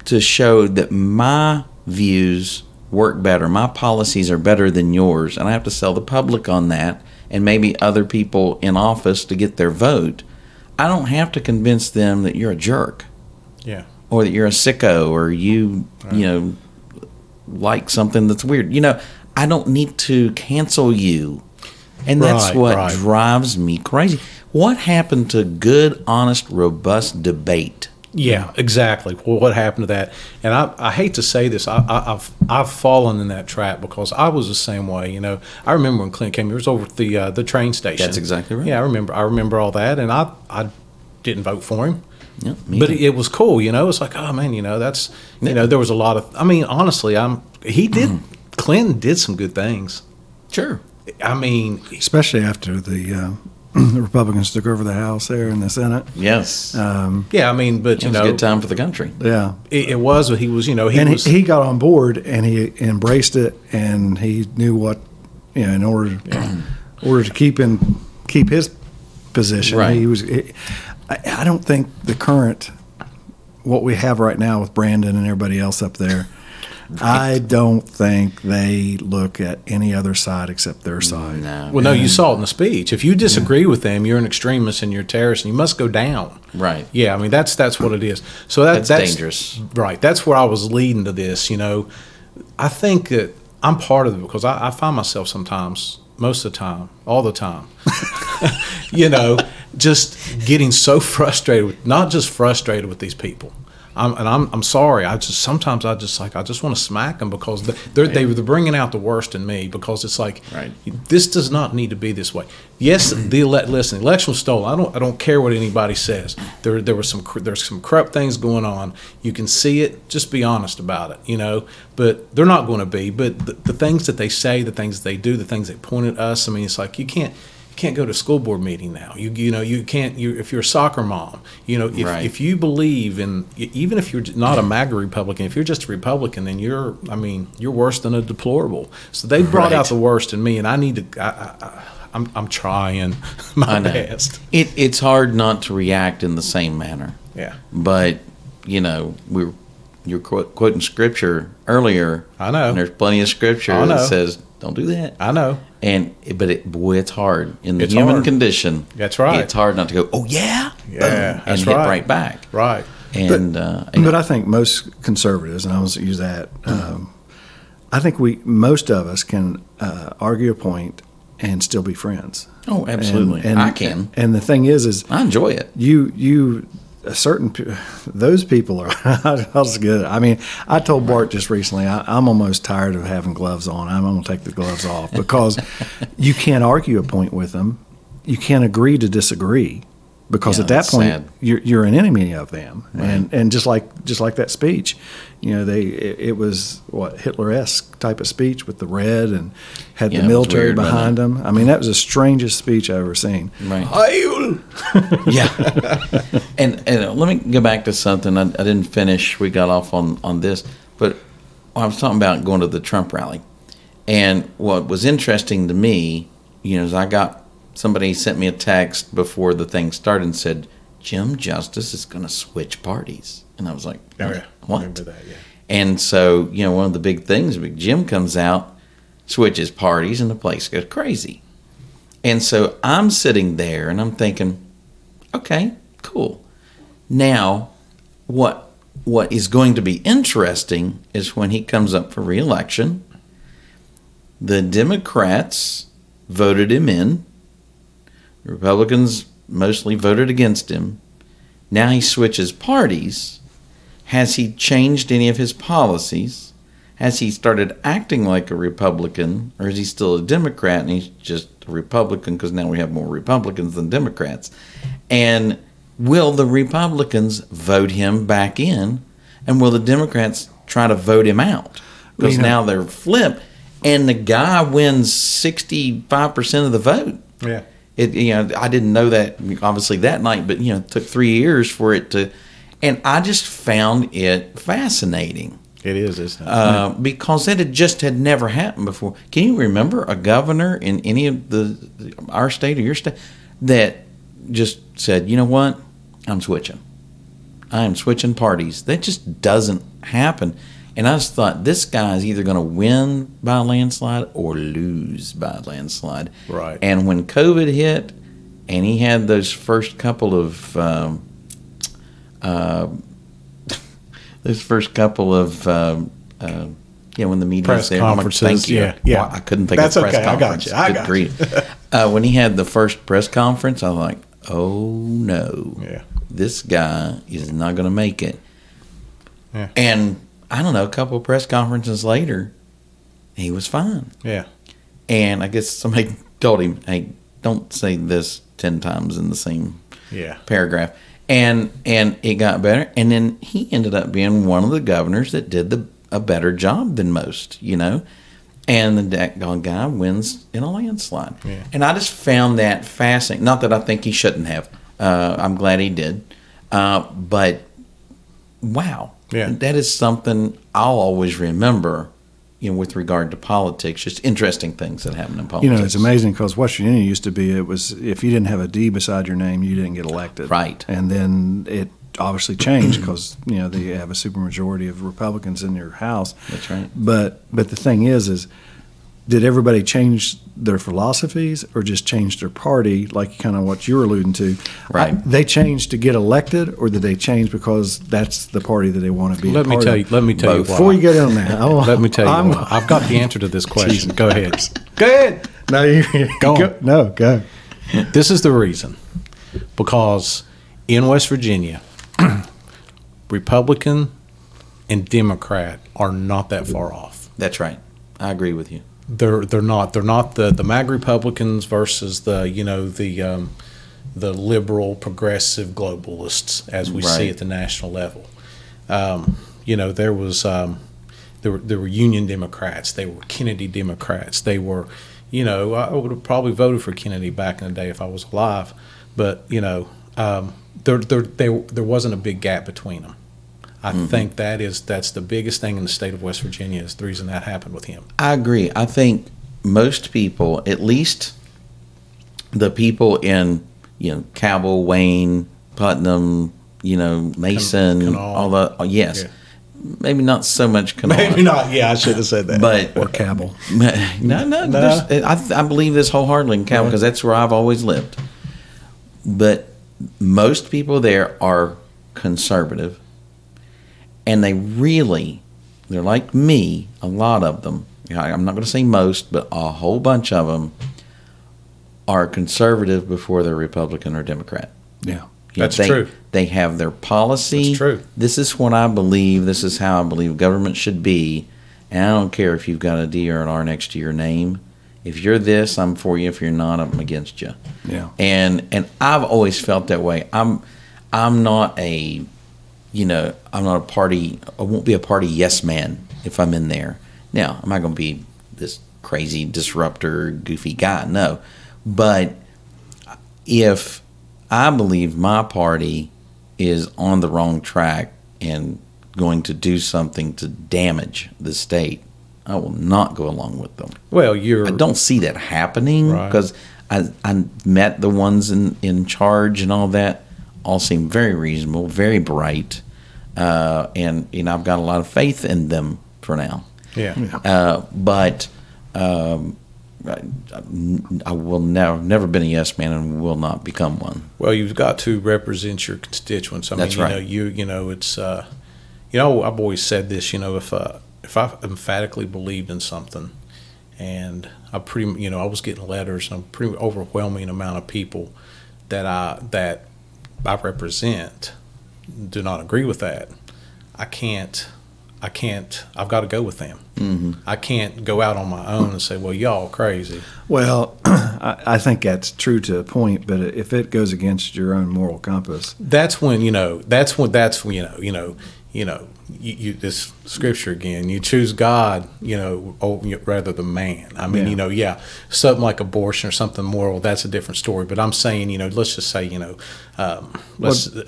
[SPEAKER 3] to show that my views work better. My policies are better than yours, and I have to sell the public on that and maybe other people in office to get their vote. I don't have to convince them that you're a jerk
[SPEAKER 1] Yeah.
[SPEAKER 3] or that you're a sicko or you you know like something that's weird. You know, I don't need to cancel you. And that's what
[SPEAKER 1] right.
[SPEAKER 3] drives me crazy. What happened to good, honest, robust debate?
[SPEAKER 1] Yeah, exactly. Well, what happened to that? And I, I hate to say this, I, I, I've I've fallen in that trap because I was the same way. You know, I remember when Clint came here, it was over at the uh, the train station.
[SPEAKER 3] That's exactly right.
[SPEAKER 1] Yeah, I remember. I remember all that, and I I didn't vote for him.
[SPEAKER 3] Yeah, me
[SPEAKER 1] but it, it was cool, you know. It's like, oh man, you know, that's you know, there was a lot of. I mean, honestly, I'm. He did.
[SPEAKER 3] Mm-hmm.
[SPEAKER 1] Clinton did some good things.
[SPEAKER 3] sure.
[SPEAKER 1] I mean,
[SPEAKER 2] especially after the, uh, the Republicans took over the House there in the Senate.
[SPEAKER 3] Yes.
[SPEAKER 2] Um,
[SPEAKER 1] yeah, I mean, but
[SPEAKER 3] it
[SPEAKER 1] you
[SPEAKER 3] was
[SPEAKER 1] know,
[SPEAKER 3] a good time for the country.
[SPEAKER 2] yeah,
[SPEAKER 1] It, it was. But he was, you know, he
[SPEAKER 2] and
[SPEAKER 1] was.
[SPEAKER 2] he, he got on board and he embraced it and he knew what you know in order in order to keep in keep his position
[SPEAKER 3] Right.
[SPEAKER 2] he was he, I, I don't think the current what we have right now with Brandon and everybody else up there I don't think they look at any other side except their side
[SPEAKER 3] No.
[SPEAKER 1] Well, no, you saw it in the speech. If you disagree with them, you're an extremist and you're a terrorist, and you must go down.
[SPEAKER 3] Right.
[SPEAKER 1] Yeah, I mean that's that's what it is. So that,
[SPEAKER 3] That's
[SPEAKER 1] that's
[SPEAKER 3] dangerous.
[SPEAKER 1] Right. That's where I was leading to this. You know, I think that I'm part of it because I, I find myself sometimes, most of the time, all the time, you know, just getting so frustrated with not just frustrated with these people. I'm, and I'm, I'm sorry. I just sometimes I just like I just want to smack them because they're they, they're bringing out the worst in me because it's like
[SPEAKER 3] Right.
[SPEAKER 1] this does not need to be this way. Yes, the ele- listen, the election was stolen. I don't I don't care what anybody says. There there was some there's some corrupt things going on. You can see it. Just be honest about it, you know. But they're not going to be. But the, the things that they say, the things that they do, the things they point at us. I mean, it's like you can't. You can't go to a school board meeting now. You you know you can't. You if you're a soccer mom, you know if,
[SPEAKER 3] Right.
[SPEAKER 1] if you believe in even if you're not a MAGA Republican, if you're just a Republican, then you're I mean you're worse than a deplorable. So they brought
[SPEAKER 3] Right.
[SPEAKER 1] out the worst in me, and I need to. I, I, I'm I'm trying my best.
[SPEAKER 3] It, it's hard not to react in the same manner.
[SPEAKER 1] Yeah,
[SPEAKER 3] But, you know, we were, you're quoting scripture earlier.
[SPEAKER 1] I know.
[SPEAKER 3] And there's plenty of scripture that says, don't do that.
[SPEAKER 1] I know.
[SPEAKER 3] And but it, boy, it's hard in the
[SPEAKER 1] It's
[SPEAKER 3] human
[SPEAKER 1] hard.
[SPEAKER 3] condition.
[SPEAKER 1] That's right.
[SPEAKER 3] It's hard not to go, oh yeah,
[SPEAKER 1] Yeah,
[SPEAKER 3] boom, and
[SPEAKER 1] that's
[SPEAKER 3] hit
[SPEAKER 1] right.
[SPEAKER 3] right back.
[SPEAKER 1] Right.
[SPEAKER 3] And uh,
[SPEAKER 2] But I think most conservatives, and I was use that. Um, I think we most of us can uh, argue a point and still be friends.
[SPEAKER 3] oh, absolutely, And I can.
[SPEAKER 2] And the thing is, is
[SPEAKER 3] I enjoy it.
[SPEAKER 2] you you a certain those people are. That's good. I mean, I told Bart just recently. I, I'm almost tired of having gloves on. I'm going to take the gloves off because you can't argue a point with them. You can't agree to disagree because
[SPEAKER 3] Yeah,
[SPEAKER 2] at that point
[SPEAKER 3] sad.
[SPEAKER 2] you're you're an enemy of them. And and just like just like that speech, you know, they it, it was what Hitler esque type of speech with the red and had
[SPEAKER 3] Yeah,
[SPEAKER 2] the military
[SPEAKER 3] weird,
[SPEAKER 2] behind them. I mean, that was the strangest speech I ever seen.
[SPEAKER 3] Right. Yeah. and and uh, let me go back to something I, I didn't finish. We got off on on this, but I was talking about going to the Trump rally, and what was interesting to me, you know, is I got somebody sent me a text before the thing started and said Jim Justice is going to switch parties, and I was like,
[SPEAKER 1] Oh, yeah.
[SPEAKER 3] what?
[SPEAKER 1] Remember that, yeah.
[SPEAKER 3] And so, you know, one of the big things, Big Jim comes out, switches parties, and the place goes crazy. And so I'm sitting there and I'm thinking, okay, cool. Now, what what is going to be interesting is when he comes up for reelection, the Democrats voted him in. Republicans mostly voted against him. Now he switches parties. Has he changed any of his policies? Has he started acting like a Republican, or is he still a Democrat and he's just a Republican because now we have more Republicans than Democrats? And will the Republicans vote him back in, and will the Democrats try to vote him out? Because
[SPEAKER 2] you know-
[SPEAKER 3] now they're flipped, and the guy wins sixty-five percent of the vote.
[SPEAKER 1] Yeah.
[SPEAKER 3] It you know I didn't know that obviously that night, but you know it took three years for it to, and I just found it fascinating
[SPEAKER 1] It is, isn't it?
[SPEAKER 3] uh, because that had just had never happened before. Can you remember a governor in any of the our state or your state that just said, you know what, I'm switching. I am switching parties. That just doesn't happen. And I just thought this guy is either going to win by a landslide or lose by a landslide.
[SPEAKER 1] Right.
[SPEAKER 3] And when COVID hit, and he had those first couple of um, uh, those first couple of um, uh, yeah, when the media
[SPEAKER 1] Press
[SPEAKER 3] there, I'm like,
[SPEAKER 1] conferences,
[SPEAKER 3] thank you.
[SPEAKER 1] yeah, yeah.
[SPEAKER 3] Well, I couldn't think
[SPEAKER 1] That's
[SPEAKER 3] of press
[SPEAKER 1] okay, I got you, I
[SPEAKER 3] Good
[SPEAKER 1] got.
[SPEAKER 3] Uh, when he had the first press conference, I was like, "Oh no,
[SPEAKER 1] Yeah.
[SPEAKER 3] this guy is not going to make it."
[SPEAKER 1] Yeah.
[SPEAKER 3] And I don't know, a couple of press conferences later, he was fine.
[SPEAKER 1] Yeah.
[SPEAKER 3] And I guess somebody told him, "Hey, don't say this ten times in the same
[SPEAKER 1] Yeah.
[SPEAKER 3] paragraph." And and it got better, and then he ended up being one of the governors that did the a better job than most, you know. And the daggone guy wins in a landslide.
[SPEAKER 1] Yeah.
[SPEAKER 3] And I just found that fascinating. Not that I think he shouldn't have. Uh, I'm glad he did. Uh, but wow,
[SPEAKER 1] Yeah.
[SPEAKER 3] that is something I'll always remember. You know, with regard to politics, just interesting things that happen in politics.
[SPEAKER 2] You know, it's amazing because West Virginia used to be it was if you didn't have a D beside your name, you didn't get elected.
[SPEAKER 3] Right.
[SPEAKER 2] And then it obviously changed because you know they have a supermajority of Republicans in your House.
[SPEAKER 3] That's right.
[SPEAKER 2] But but the thing is, is did everybody change their philosophies or just change their party, like kind of what you were alluding to?
[SPEAKER 3] Right.
[SPEAKER 2] I- they changed to get elected, or did they change because that's the party that they want to be? a
[SPEAKER 1] Let me
[SPEAKER 2] part
[SPEAKER 1] tell
[SPEAKER 2] of?
[SPEAKER 1] you. Let me tell you
[SPEAKER 3] Both.
[SPEAKER 1] why.
[SPEAKER 2] Before you get on that, I want-
[SPEAKER 1] Let me tell you.
[SPEAKER 2] I'm-
[SPEAKER 1] why. I've got the answer to this question. Go ahead. Go ahead.
[SPEAKER 2] No, you
[SPEAKER 1] Go
[SPEAKER 2] go. No, go.
[SPEAKER 1] This is the reason. Because in West Virginia, Republican and Democrat are not that far off.
[SPEAKER 3] That's right. I agree with you.
[SPEAKER 1] They're they're not. They're not the the MAG Republicans versus the you know the um, the liberal progressive globalists as we see at the national level. Um, you know there was um, there were there were Union Democrats. They were Kennedy Democrats. They were you know I would have probably voted for Kennedy back in the day if I was alive. But you know um, there there there there wasn't a big gap between them. I mm-hmm. think that is that's the biggest thing in the state of West Virginia is the reason that happened with him.
[SPEAKER 3] I agree. I think most people, at least the people in you know Cabell, Wayne, Putnam, you know Mason,
[SPEAKER 1] Kanawha.
[SPEAKER 3] all the oh, yes,
[SPEAKER 1] Yeah.
[SPEAKER 3] maybe not so much Maybe
[SPEAKER 1] not. Yeah, I should have said that.
[SPEAKER 3] but
[SPEAKER 2] Or Cabell.
[SPEAKER 3] no, no, there's- I, I believe this wholeheartedly in Cabell because that's where I've always lived. But most people there are conservative, and they really, they're like me. A lot of them. I'm not going to say most, but a whole bunch of them are conservative before they're Republican or Democrat.
[SPEAKER 2] Yeah.
[SPEAKER 3] You know,
[SPEAKER 1] That's
[SPEAKER 3] they,
[SPEAKER 1] true.
[SPEAKER 3] They have their policy.
[SPEAKER 1] That's true.
[SPEAKER 3] This is what I believe. This is how I believe government should be. And I don't care if you've got a D or an R next to your name. If you're this, I'm for you. If you're not, I'm against you.
[SPEAKER 2] Yeah.
[SPEAKER 3] And and I've always felt that way. I'm I'm not a you know, I'm not a party I won't be a party yes man if I'm in there. Now, am I going to be this crazy disruptor, goofy guy? No. But if I believe my party is on the wrong track and going to do something to damage the state, I will not go along with them.
[SPEAKER 1] well, you're
[SPEAKER 3] I don't see that happening
[SPEAKER 1] Right.
[SPEAKER 3] because I, I met the ones in, in charge and all that. All seem very reasonable, very bright, uh, and you know I've got a lot of faith in them for now.
[SPEAKER 1] Yeah.
[SPEAKER 3] Uh, but um, I, I will never never been a yes man and will not become one.
[SPEAKER 1] Well, you've got to represent your constituents. I mean,
[SPEAKER 3] That's
[SPEAKER 1] you know,
[SPEAKER 3] right.
[SPEAKER 1] you you know, it's uh, you know, I've always said this. You know, if uh, if I emphatically believed in something, and I pretty, you know, I was getting letters and a pretty overwhelming amount of people that I that I represent do not agree with that. I can't. I can't. I've got to go with them. Mm-hmm. I can't go out on my own and say, "Well, y'all crazy."
[SPEAKER 2] Well, I, I think that's true to a point, but if it goes against your own moral compass,
[SPEAKER 1] that's when you know that's when that's when you know you know you know you, you this scripture again you choose god you know rather than man i mean
[SPEAKER 2] Yeah.
[SPEAKER 1] you know yeah something like abortion or something moral that's a different story but i'm saying you know let's just say you know um, let's uh,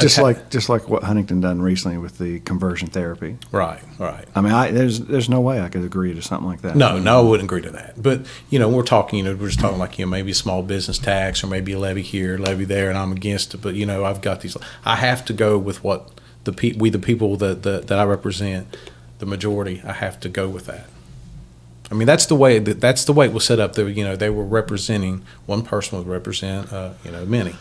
[SPEAKER 2] just
[SPEAKER 1] atta-
[SPEAKER 2] like just like what Huntington done recently with the conversion therapy.
[SPEAKER 1] right right
[SPEAKER 2] I mean, I, there's there's no way I could agree to something like that.
[SPEAKER 1] No, no, I wouldn't agree to that. But you know, we're talking. You know, we're just talking like you know, maybe a small business tax or maybe a levy here, levy there, and I'm against it. But you know, I've got these. I have to go with what the pe- we the people that that, that I represent, the majority. I have to go with that. I mean, that's the way that that's the way it was set up. That you know, they were representing one person would represent uh, you know many.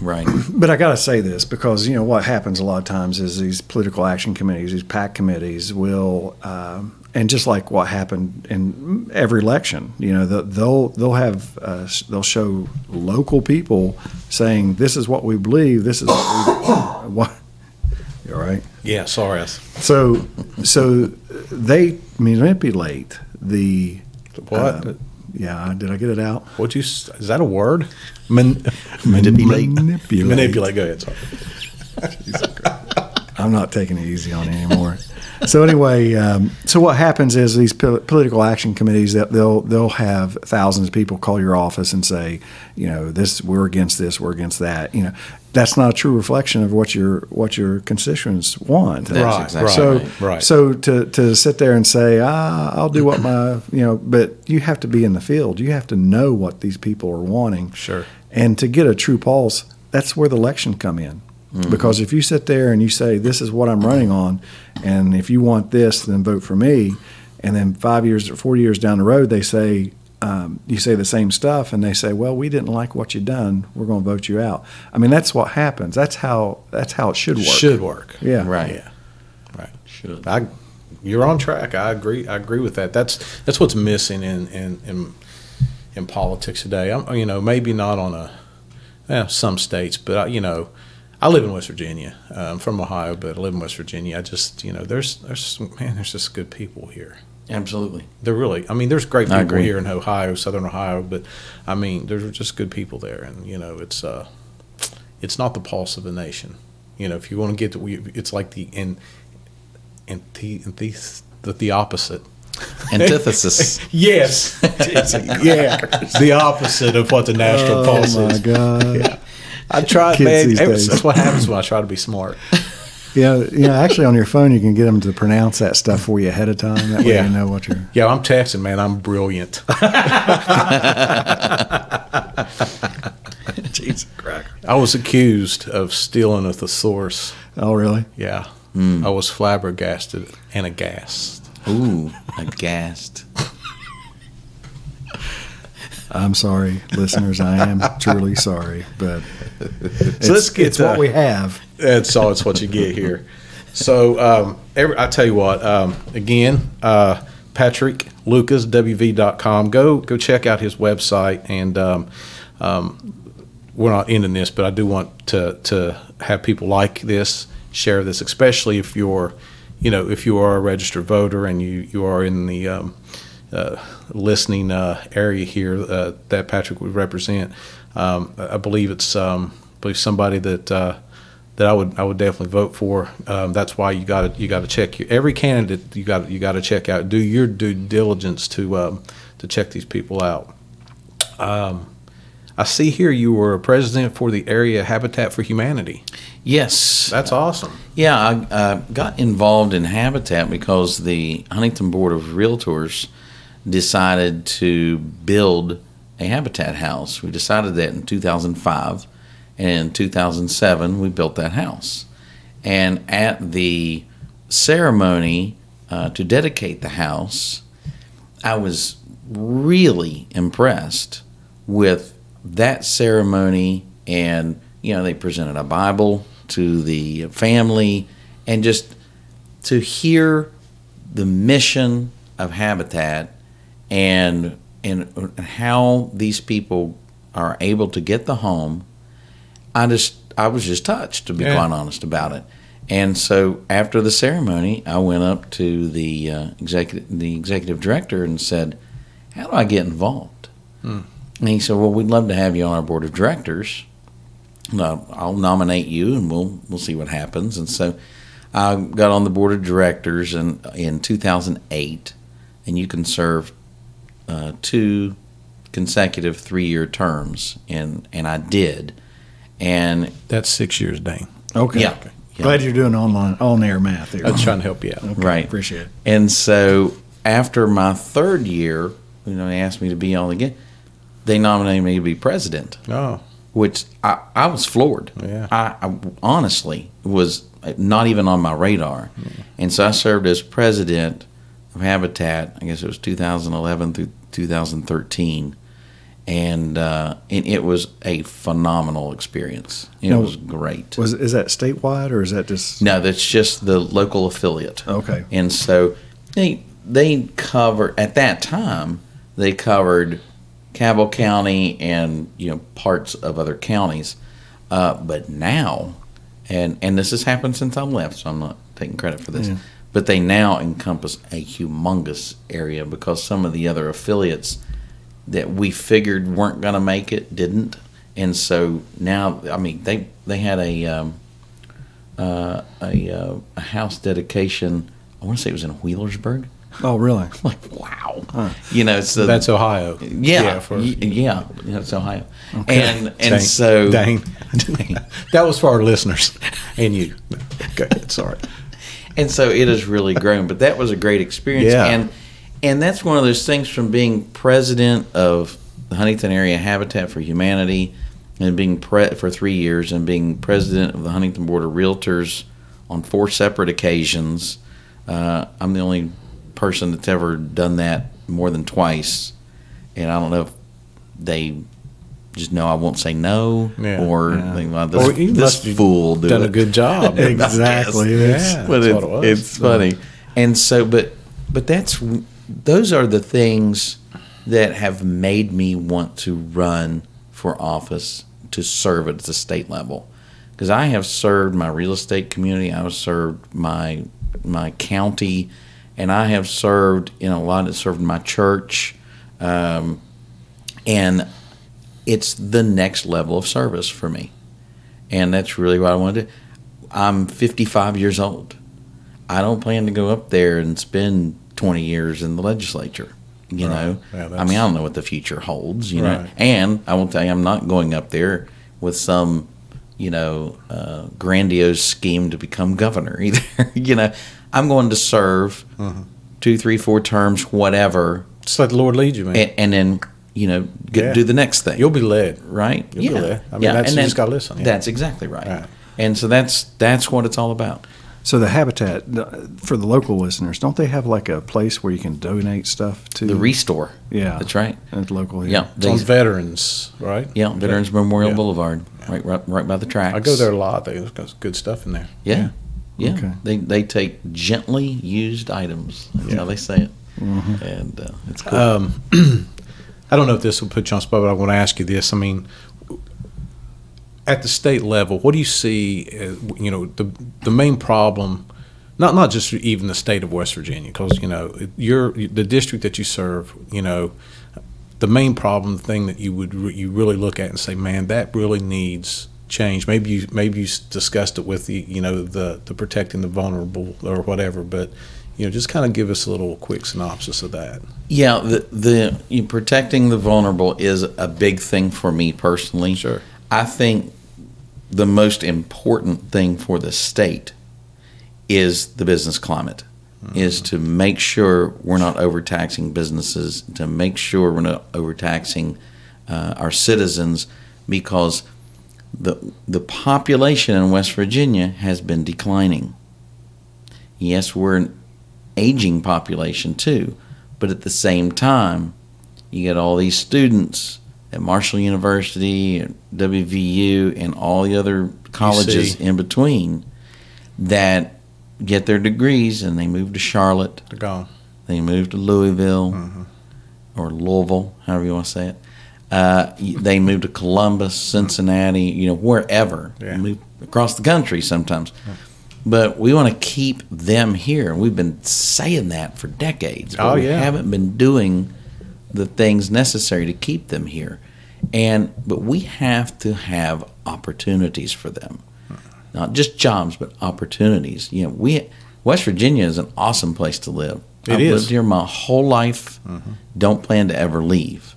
[SPEAKER 3] Right.
[SPEAKER 2] But I got to say this because you know what happens a lot of times is these political action committees, these PAC committees, will um, and just like what happened in every election, you know, the, they'll they'll have uh, they'll show local people saying this is what we believe, this is what, we, what you all right.
[SPEAKER 1] Yeah, sorry. I-
[SPEAKER 2] So so they manipulate the
[SPEAKER 1] What?
[SPEAKER 2] uh, yeah, did I get it out?
[SPEAKER 1] What'd you? Is that a word? Man,
[SPEAKER 2] Manipulate.
[SPEAKER 1] manipulate. Go ahead. Sorry.
[SPEAKER 2] I'm not taking it easy on it anymore. so anyway, um, so what happens is these pol- political action committees that they'll they'll have thousands of people call your office and say, you know, this we're against this, we're against that. You know, that's not a true reflection of what your what your constituents want.
[SPEAKER 3] That's
[SPEAKER 1] Right,
[SPEAKER 3] exactly
[SPEAKER 2] so
[SPEAKER 3] right.
[SPEAKER 1] right.
[SPEAKER 2] so to to sit there and say, ah, I'll do what my you know, but you have to be in the field. You have to know what these people are wanting.
[SPEAKER 1] Sure.
[SPEAKER 2] And to get a true pulse, that's where the election come in. Because if you sit there and you say, "This is what I'm running on," and if you want this, then vote for me, and then five years or four years down the road, they say um, you say the same stuff, and they say, "Well, we didn't like what you done. We're going to vote you out." I mean, that's what happens. That's how that's how it should work.
[SPEAKER 1] Should work.
[SPEAKER 2] yeah,
[SPEAKER 3] Right.
[SPEAKER 1] Yeah. Right.
[SPEAKER 3] Should.
[SPEAKER 1] I, you're on track. I agree. I agree with that. That's that's what's missing in in in, in politics today. I'm, you know, maybe not on a eh, some states, but I, you know, I live in West Virginia. Uh, I'm from Ohio, but I live in West Virginia. I just you know, there's there's man, there's just good people here.
[SPEAKER 3] Absolutely.
[SPEAKER 1] They're really. I mean, there's great people here in Ohio, Southern Ohio, but I mean, there's just good people there, and you know, it's uh, it's not the pulse of the nation. You know, if you want to get to, it's like the in, in the, the the opposite.
[SPEAKER 3] Antithesis.
[SPEAKER 1] Yes, yeah, the opposite of what the national
[SPEAKER 2] Oh
[SPEAKER 1] pulse is. Oh, my.
[SPEAKER 2] God.
[SPEAKER 1] Yeah. I try,
[SPEAKER 2] Kids
[SPEAKER 1] man. That's what happens when I try to be smart.
[SPEAKER 2] Yeah, you know, actually on your phone you can get them to pronounce that stuff for you ahead of time. That way
[SPEAKER 1] Yeah.
[SPEAKER 2] you know what you're.
[SPEAKER 1] Yeah, I'm texting, man. I'm brilliant.
[SPEAKER 2] Jesus cracker.
[SPEAKER 1] I was accused of stealing a thesaurus.
[SPEAKER 2] Oh, really?
[SPEAKER 1] Yeah. Hmm. I was flabbergasted and aghast.
[SPEAKER 3] Ooh, aghast.
[SPEAKER 2] I'm sorry, listeners. I am truly sorry, but it's,
[SPEAKER 1] let's get
[SPEAKER 2] it's what we have.
[SPEAKER 1] That's all. It's what you get here. So, um, every, I tell you what. Um, again, uh, Patrick Lucas WV.com. Go go check out his website. And um, um, we're not ending this, but I do want to to have people like this share this, especially if you're, you know, if you are a registered voter and you you are in the um, listening uh, area here uh, that Patrick would represent. Um, I believe it's um, I believe somebody that uh, that I would I would definitely vote for. Um, that's why you got to you got to check your, every candidate. You got you got to check out. Do your due diligence to um, to check these people out. Um, I see here you were a president for the area Habitat for Humanity.
[SPEAKER 3] Yes.
[SPEAKER 1] That's awesome.
[SPEAKER 3] Yeah, I uh, got involved in Habitat because the Huntington Board of Realtors decided to build a Habitat house. We decided that in 2005, and in 2007 we built that house. And at the ceremony uh, to dedicate the house, I was really impressed with that ceremony and you know they presented a bible to the family and just to hear the mission of habitat and and how these people are able to get the home i just i was just touched to be
[SPEAKER 1] Yeah.
[SPEAKER 3] quite honest about it and so after the ceremony i went up to the uh, executive the executive director and said how do i get involved and he said, "Well, we'd love to have you on our board of directors. I'll nominate you, and we'll we'll see what happens." And so, I got on the board of directors in in 2008, and you can serve uh, two consecutive three year terms, and and I did, and
[SPEAKER 1] That's six years, Dane.
[SPEAKER 2] Okay.
[SPEAKER 3] yeah,
[SPEAKER 2] Glad you're doing online on air math Here.
[SPEAKER 1] I was trying to help you out.
[SPEAKER 2] Okay,
[SPEAKER 3] Right.
[SPEAKER 2] Appreciate it.
[SPEAKER 3] And so after my third year, you know, they asked me to be on again. They nominated me to be president.
[SPEAKER 1] Oh,
[SPEAKER 3] which I, I was floored.
[SPEAKER 1] Yeah.
[SPEAKER 3] I, I honestly was not even on my radar. And so I served as president of Habitat, I guess it was 2011 through 2013. And, uh, and it was a phenomenal experience. It
[SPEAKER 2] Now,
[SPEAKER 3] was great.
[SPEAKER 2] Was is that statewide or is that just
[SPEAKER 3] No, that's just the local affiliate.
[SPEAKER 2] okay?
[SPEAKER 3] And so they they covered at that time they covered Cabell County and you know parts of other counties, uh, but now, and and this has happened since I left, so I'm not taking credit for this.
[SPEAKER 2] Yeah.
[SPEAKER 3] But they now encompass a humongous area because some of the other affiliates that we figured weren't going to make it didn't, and so now I mean they they had a um, uh, a, uh, a house dedication. I want to say it was in Wheelersburg.
[SPEAKER 2] Oh, really?
[SPEAKER 3] Like wow, you know. So
[SPEAKER 1] That's Ohio.
[SPEAKER 3] yeah,
[SPEAKER 1] for,
[SPEAKER 3] y- yeah, yeah, it's Ohio, and and
[SPEAKER 1] Dang.
[SPEAKER 3] so
[SPEAKER 1] Dang. that was for our listeners and you. Ahead. Sorry.
[SPEAKER 3] And so it has really grown. But that was a great experience,
[SPEAKER 1] Yeah.
[SPEAKER 3] and and that's one of those things from being president of the Huntington Area Habitat for Humanity, and being pre- for three years, and being president of the Huntington Board of Realtors on four separate occasions. Uh, I'm the only person that's ever done that more than twice, and I don't know if they just know I won't say no,
[SPEAKER 1] Yeah.
[SPEAKER 3] or
[SPEAKER 2] Yeah.
[SPEAKER 3] well, this,
[SPEAKER 1] Or
[SPEAKER 3] this fool do
[SPEAKER 1] Done
[SPEAKER 3] it
[SPEAKER 1] a good job.
[SPEAKER 2] Exactly.
[SPEAKER 1] Yeah,
[SPEAKER 2] It's-
[SPEAKER 3] but
[SPEAKER 1] that's it
[SPEAKER 3] it's funny. And so, but but that's those are the things that have made me want to run for office to serve at the state level because I have served my real estate community, I have served my my county, and I have served in a lot of served my church, um, and it's the next level of service for me, and that's really what I want to do. I'm 55 years old. I don't plan to go up there and spend 20 years in the legislature. You
[SPEAKER 1] Right.
[SPEAKER 3] know,
[SPEAKER 1] Yeah,
[SPEAKER 3] I mean, I don't know what the future holds. You know, and I will tell you, I'm not going up there with some, you know, uh, grandiose scheme to become governor either. you know, I'm going to serve
[SPEAKER 1] Uh-huh.
[SPEAKER 3] two, three, four terms, whatever,
[SPEAKER 1] Just let the Lord lead you, man.
[SPEAKER 3] and, and then you know, get,
[SPEAKER 1] Yeah.
[SPEAKER 3] do the next thing
[SPEAKER 1] You'll be led.
[SPEAKER 3] right?
[SPEAKER 1] You'll be there. I mean, that's- you
[SPEAKER 3] and
[SPEAKER 1] just gotta listen, yeah.
[SPEAKER 3] That's exactly right.
[SPEAKER 1] Right.
[SPEAKER 3] And so that's that's what it's all about.
[SPEAKER 2] So the habitat for the local listeners, don't they have like a place where you can donate stuff to
[SPEAKER 3] The ReStore.
[SPEAKER 2] Yeah,
[SPEAKER 3] That's right.
[SPEAKER 2] At local,
[SPEAKER 3] Yeah,
[SPEAKER 1] It's on veterans, right?
[SPEAKER 3] yeah. Veterans Memorial
[SPEAKER 1] Yeah.
[SPEAKER 3] Boulevard, right, right, right by the tracks.
[SPEAKER 1] I go there a lot. There's got good stuff in there.
[SPEAKER 3] Yeah, yeah.
[SPEAKER 2] Okay.
[SPEAKER 3] They they take gently used items. That's
[SPEAKER 1] Yeah.
[SPEAKER 3] how they say it,
[SPEAKER 2] Mm-hmm.
[SPEAKER 3] and uh, it's cool.
[SPEAKER 1] Um, I don't know if this will put you on spot, but I want to ask you this. I mean, at the state level, what do you see? As, you know, the the main problem, not not just even the state of West Virginia, because you know you're the district that you serve. You know, the main problem, the thing that you would re- you really look at and say, man, that really needs change. Maybe you maybe you discussed it with the you know the the protecting the vulnerable or whatever, but you know, just kind of give us a little quick synopsis of that.
[SPEAKER 3] Yeah, the the you, protecting the vulnerable is a big thing for me personally.
[SPEAKER 1] Sure.
[SPEAKER 3] I think the most important thing for the state is the business climate. Is to make sure we're not overtaxing businesses, to make sure we're not overtaxing uh, our citizens, because the the population in West Virginia has been declining. Yes, we're aging population too, but at the same time, you get all these students at Marshall University, and WVU, and all the other colleges in between that get their degrees and they move to Charlotte,
[SPEAKER 1] They're gone.
[SPEAKER 3] they move to Louisville
[SPEAKER 1] Mm-hmm.
[SPEAKER 3] or Louisville, however you want to say it. Uh, they move to Columbus, Cincinnati, you know, wherever.
[SPEAKER 1] Yeah.
[SPEAKER 3] Move across the country sometimes. But we want to keep them here. And We've been saying that for decades. But
[SPEAKER 1] Oh,
[SPEAKER 3] we haven't been doing the things necessary to keep them here. And but we have to have opportunities for them. Not just jobs, but opportunities. You know, we West Virginia is an awesome place to live.
[SPEAKER 1] It
[SPEAKER 3] I've
[SPEAKER 1] is.
[SPEAKER 3] lived here my whole life. Mm-hmm. Don't plan to ever leave.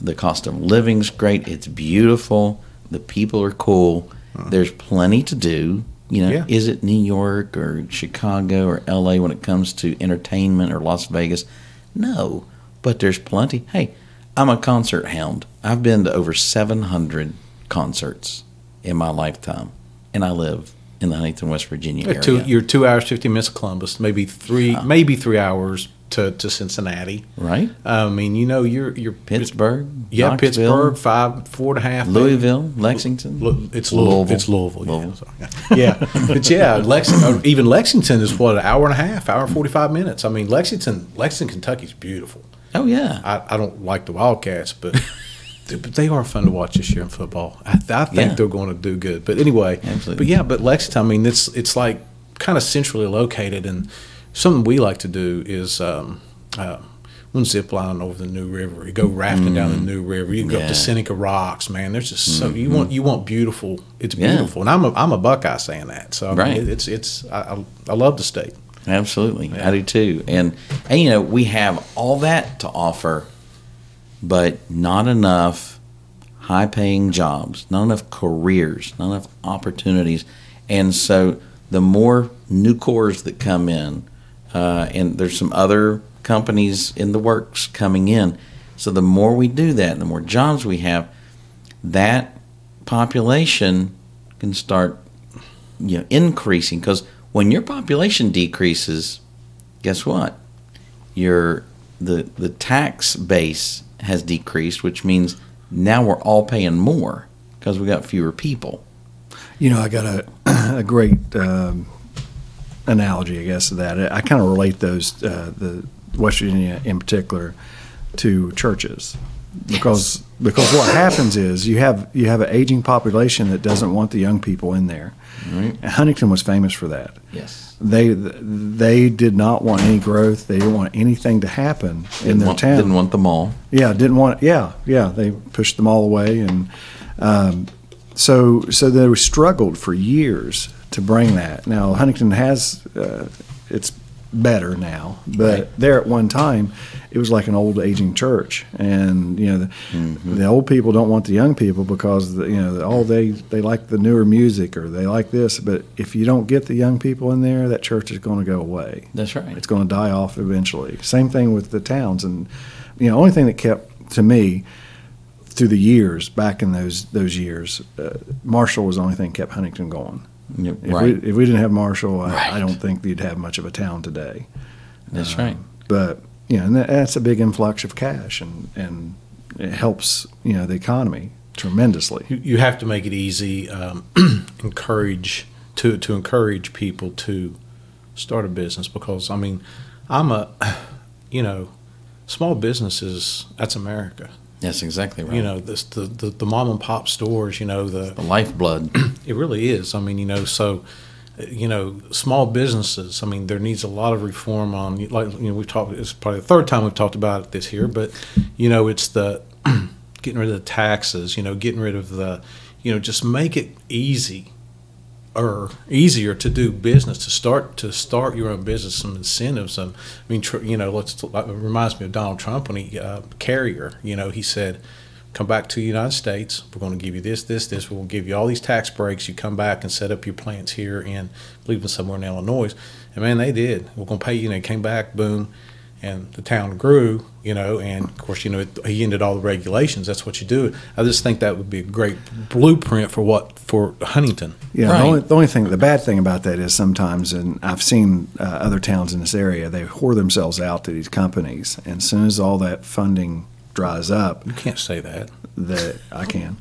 [SPEAKER 3] The cost of living's great. It's beautiful. The people are cool. Mm. There's plenty to do. You know,
[SPEAKER 1] Yeah.
[SPEAKER 3] is it New York or Chicago or LA when it comes to entertainment or Las Vegas? No, but there's plenty. Hey, I'm a concert hound. I've been to over 700 concerts in my lifetime, and I live in the Huntington, West Virginia area.
[SPEAKER 1] two, you're two hours, fifty minutes of Columbus, maybe three, maybe three hours to, to Cincinnati.
[SPEAKER 3] Right.
[SPEAKER 1] I mean, you know, you're you're
[SPEAKER 3] Pittsburgh.
[SPEAKER 1] Yeah, Pittsburgh, five, four and a half.
[SPEAKER 3] Louisville, Lexington.
[SPEAKER 1] Lu- It's Louisville.
[SPEAKER 3] Louisville.
[SPEAKER 1] It's Louisville.
[SPEAKER 3] Louisville.
[SPEAKER 1] Yeah, yeah. but yeah, Lexington. Even Lexington is what an hour and a half, hour and forty five minutes. I mean, Lexington, Lexington, Kentucky's beautiful.
[SPEAKER 3] Oh yeah.
[SPEAKER 1] I, I don't like the Wildcats, but but they are fun to watch this year in football. I, I think
[SPEAKER 3] Yeah.
[SPEAKER 1] they're going to do good. But anyway,
[SPEAKER 3] Absolutely.
[SPEAKER 1] but yeah, but Lexington. I mean, it's it's like kind of centrally located, and something we like to do is. Um, uh, one zip line over the New River. You go rafting down the New River. You go up to Seneca Rocks, man. There's just so you want you want beautiful. It's
[SPEAKER 3] Yeah.
[SPEAKER 1] beautiful, and I'm a I'm a Buckeye saying that. So I mean,
[SPEAKER 3] Right.
[SPEAKER 1] it's it's I, I, love the state.
[SPEAKER 3] Absolutely, I do too. And and you know we have all that to offer, but not enough high-paying jobs, not enough careers, not enough opportunities. And so the more Nucors that come in, uh, and there's some other companies in the works coming in. So the more we do that, the more jobs we have, that population can start you know increasing. Because when your population decreases guess what? Your the the tax base has decreased which means now we're all paying more because we got fewer people.
[SPEAKER 2] You know, I got a, a great um, analogy, I guess, to that. I kind of relate those, uh, the West Virginia in particular, to churches. Because because what happens is you have you have an aging population that doesn't want the young people in there.
[SPEAKER 3] Right.
[SPEAKER 2] Huntington was famous for that.
[SPEAKER 3] yes
[SPEAKER 2] They they did not want any growth. They didn't want anything to happen in
[SPEAKER 3] didn't
[SPEAKER 2] their
[SPEAKER 3] want,
[SPEAKER 2] town.
[SPEAKER 3] didn't want them all
[SPEAKER 2] Yeah, didn't want. Yeah, yeah, they pushed them all away, and um, so so they struggled for years to bring that. Now Huntington has uh, it's better now, but
[SPEAKER 3] Right.
[SPEAKER 2] there at one time it was like an old aging church, and you know the, the old people don't want the young people because the, you know oh they they like the newer music or they like this, but if you don't get the young people in there, that church is going to go away
[SPEAKER 3] that's right
[SPEAKER 2] it's going to die off eventually. Same thing with the towns, and you know, only thing that kept to me through the years back in those those years, uh, Marshall was the only thing that kept Huntington going.
[SPEAKER 3] Yeah,
[SPEAKER 2] If,
[SPEAKER 3] right
[SPEAKER 2] we, if we didn't have Marshall, I, I don't think you'd have much of a town today.
[SPEAKER 3] that's
[SPEAKER 2] Uh,
[SPEAKER 3] right
[SPEAKER 2] But you know, and that, that's a big influx of cash, and and it helps you know the economy tremendously.
[SPEAKER 1] You, you have to make it easy. Um, encourage to to encourage people to start a business because I mean, I'm a, you know, small businesses. That's America.
[SPEAKER 3] That's exactly right
[SPEAKER 1] You know, this the, the the mom and pop stores. You know, the
[SPEAKER 3] the lifeblood
[SPEAKER 1] It really is. I mean, you know, so you know, small businesses. I mean, there needs a lot of reform on. Like you know, we've talked. It's probably the third time we've talked about it this here, mm-hmm. but you know, it's the getting rid of the taxes. You know, getting rid of the, you know, just make it easy or easier to do business to start to start your own business some incentives and i mean tr- you know let's it reminds me of donald trump when he uh, carrier you know he said come back to the united states. We're going to give you this this this. We'll give you all these tax breaks. You come back and set up your plants here in in somewhere in illinois. And man they did. We're going to pay you and they came back boom and the town grew, you know, and of course, you know, it, he ended all the regulations. That's what you do. I just think that would be a great blueprint for what for Huntington.
[SPEAKER 2] Yeah,
[SPEAKER 3] Right.
[SPEAKER 2] the, only, the only thing, the bad thing about that is sometimes, and I've seen uh, other towns in this area, they whore themselves out to these companies, and as soon as all that funding dries up,
[SPEAKER 1] You can't say that.
[SPEAKER 2] that I can,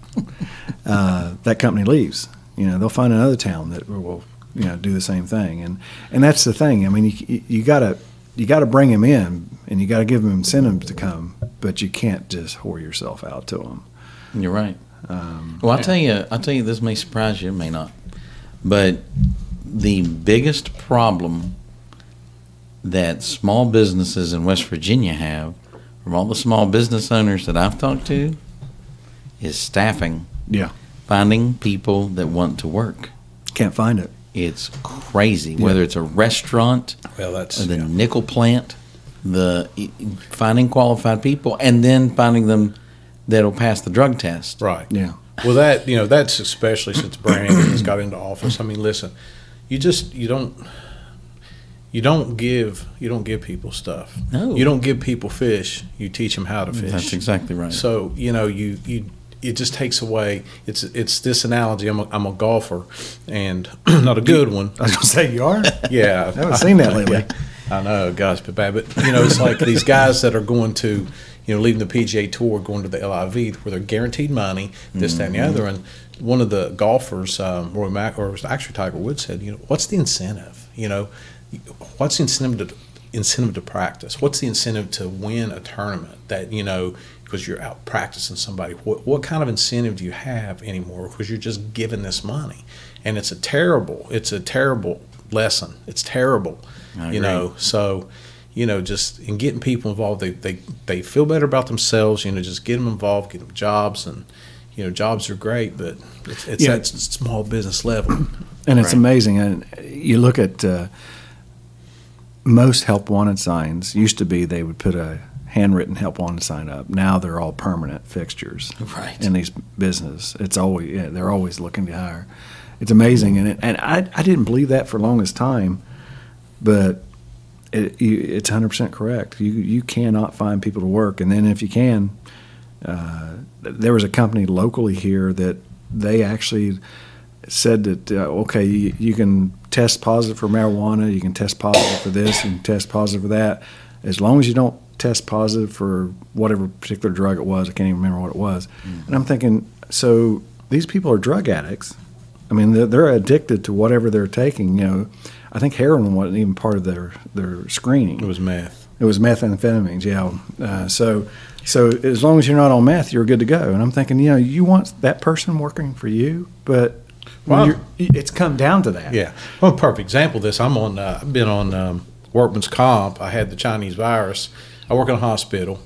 [SPEAKER 2] uh, that company leaves. You know, they'll find another town that will, you know, do the same thing, and and that's the thing. I mean, you you gotta you gotta bring them in, and you gotta give them incentives to come, but you can't just whore yourself out to them.
[SPEAKER 3] You're right.
[SPEAKER 2] Um,
[SPEAKER 3] Well, I'll tell you, I'll tell you, this may surprise you, it may not. But the biggest problem that small businesses in West Virginia have, from all the small business owners that I've talked to, is staffing.
[SPEAKER 2] Yeah.
[SPEAKER 3] Finding people that want to work.
[SPEAKER 2] can't find it.
[SPEAKER 3] It's crazy. Whether it's a restaurant,
[SPEAKER 1] Well, that's
[SPEAKER 3] the
[SPEAKER 1] yeah.
[SPEAKER 3] nickel plant, the finding qualified people, and then finding them that'll pass the drug test.
[SPEAKER 1] right.
[SPEAKER 2] Yeah.
[SPEAKER 1] Well, that you know, that's especially since Brandon has got into office. I mean, listen, you just you don't you don't give you don't give people stuff.
[SPEAKER 3] No.
[SPEAKER 1] You don't give people fish. You teach them how to fish.
[SPEAKER 3] That's exactly right.
[SPEAKER 1] So you know, you you it just takes away. It's it's this analogy. I'm a, I'm a golfer, and not a good one.
[SPEAKER 2] I was gonna say you are.
[SPEAKER 1] Yeah,
[SPEAKER 2] I haven't seen that lately.
[SPEAKER 1] I know, gosh, but bad. But you know, it's like these guys that are going to, you know, leaving the PGA Tour, going to the LIV, where they're guaranteed money, this, that, and the other. And one of the golfers, um, Rory Mac, or actually Tiger Woods, said, you know, what's the incentive? You know, what's the incentive to incentive to practice? What's the incentive to win a tournament? That you know, because you're out practicing somebody. What what kind of incentive do you have anymore? Because you're just giving this money, and it's a terrible, it's a terrible lesson. It's terrible,
[SPEAKER 3] I
[SPEAKER 1] you
[SPEAKER 3] agree.
[SPEAKER 1] know. So, you know, just in getting people involved, they they they feel better about themselves. You know, just get them involved, get them jobs, and you know, jobs are great, but it's, it's
[SPEAKER 2] Yeah.
[SPEAKER 1] that small business level.
[SPEAKER 2] And it's
[SPEAKER 3] Right.
[SPEAKER 2] amazing. And you look at uh, most help wanted signs used to be they would put a handwritten help wanted sign up. Now they're all permanent fixtures
[SPEAKER 3] Right.
[SPEAKER 2] in these business. It's always yeah, they're always looking to hire. It's amazing, and it, and I I didn't believe that for the longest time, but it, it's hundred percent correct. You you cannot find people to work, and then if you can, uh, there was a company locally here that they actually said that uh, okay, you, you can test positive for marijuana, you can test positive for this, you can test positive for that, as long as you don't test positive for whatever particular drug it was. I can't even remember what it was. And I'm thinking, so these people are drug addicts. I mean, they're, they're addicted to whatever they're taking. You know, I think heroin wasn't even part of their their screening.
[SPEAKER 1] It was meth.
[SPEAKER 2] It was methamphetamines, yeah. Uh, so, so as long as you're not on meth, you're good to go. And I'm thinking, you know, you want that person working for you, but when it's come down to that.
[SPEAKER 1] Yeah. Well, perfect example of this. I'm on. Uh, I've been on um, workman's comp. I had the Chinese virus. I work in a hospital.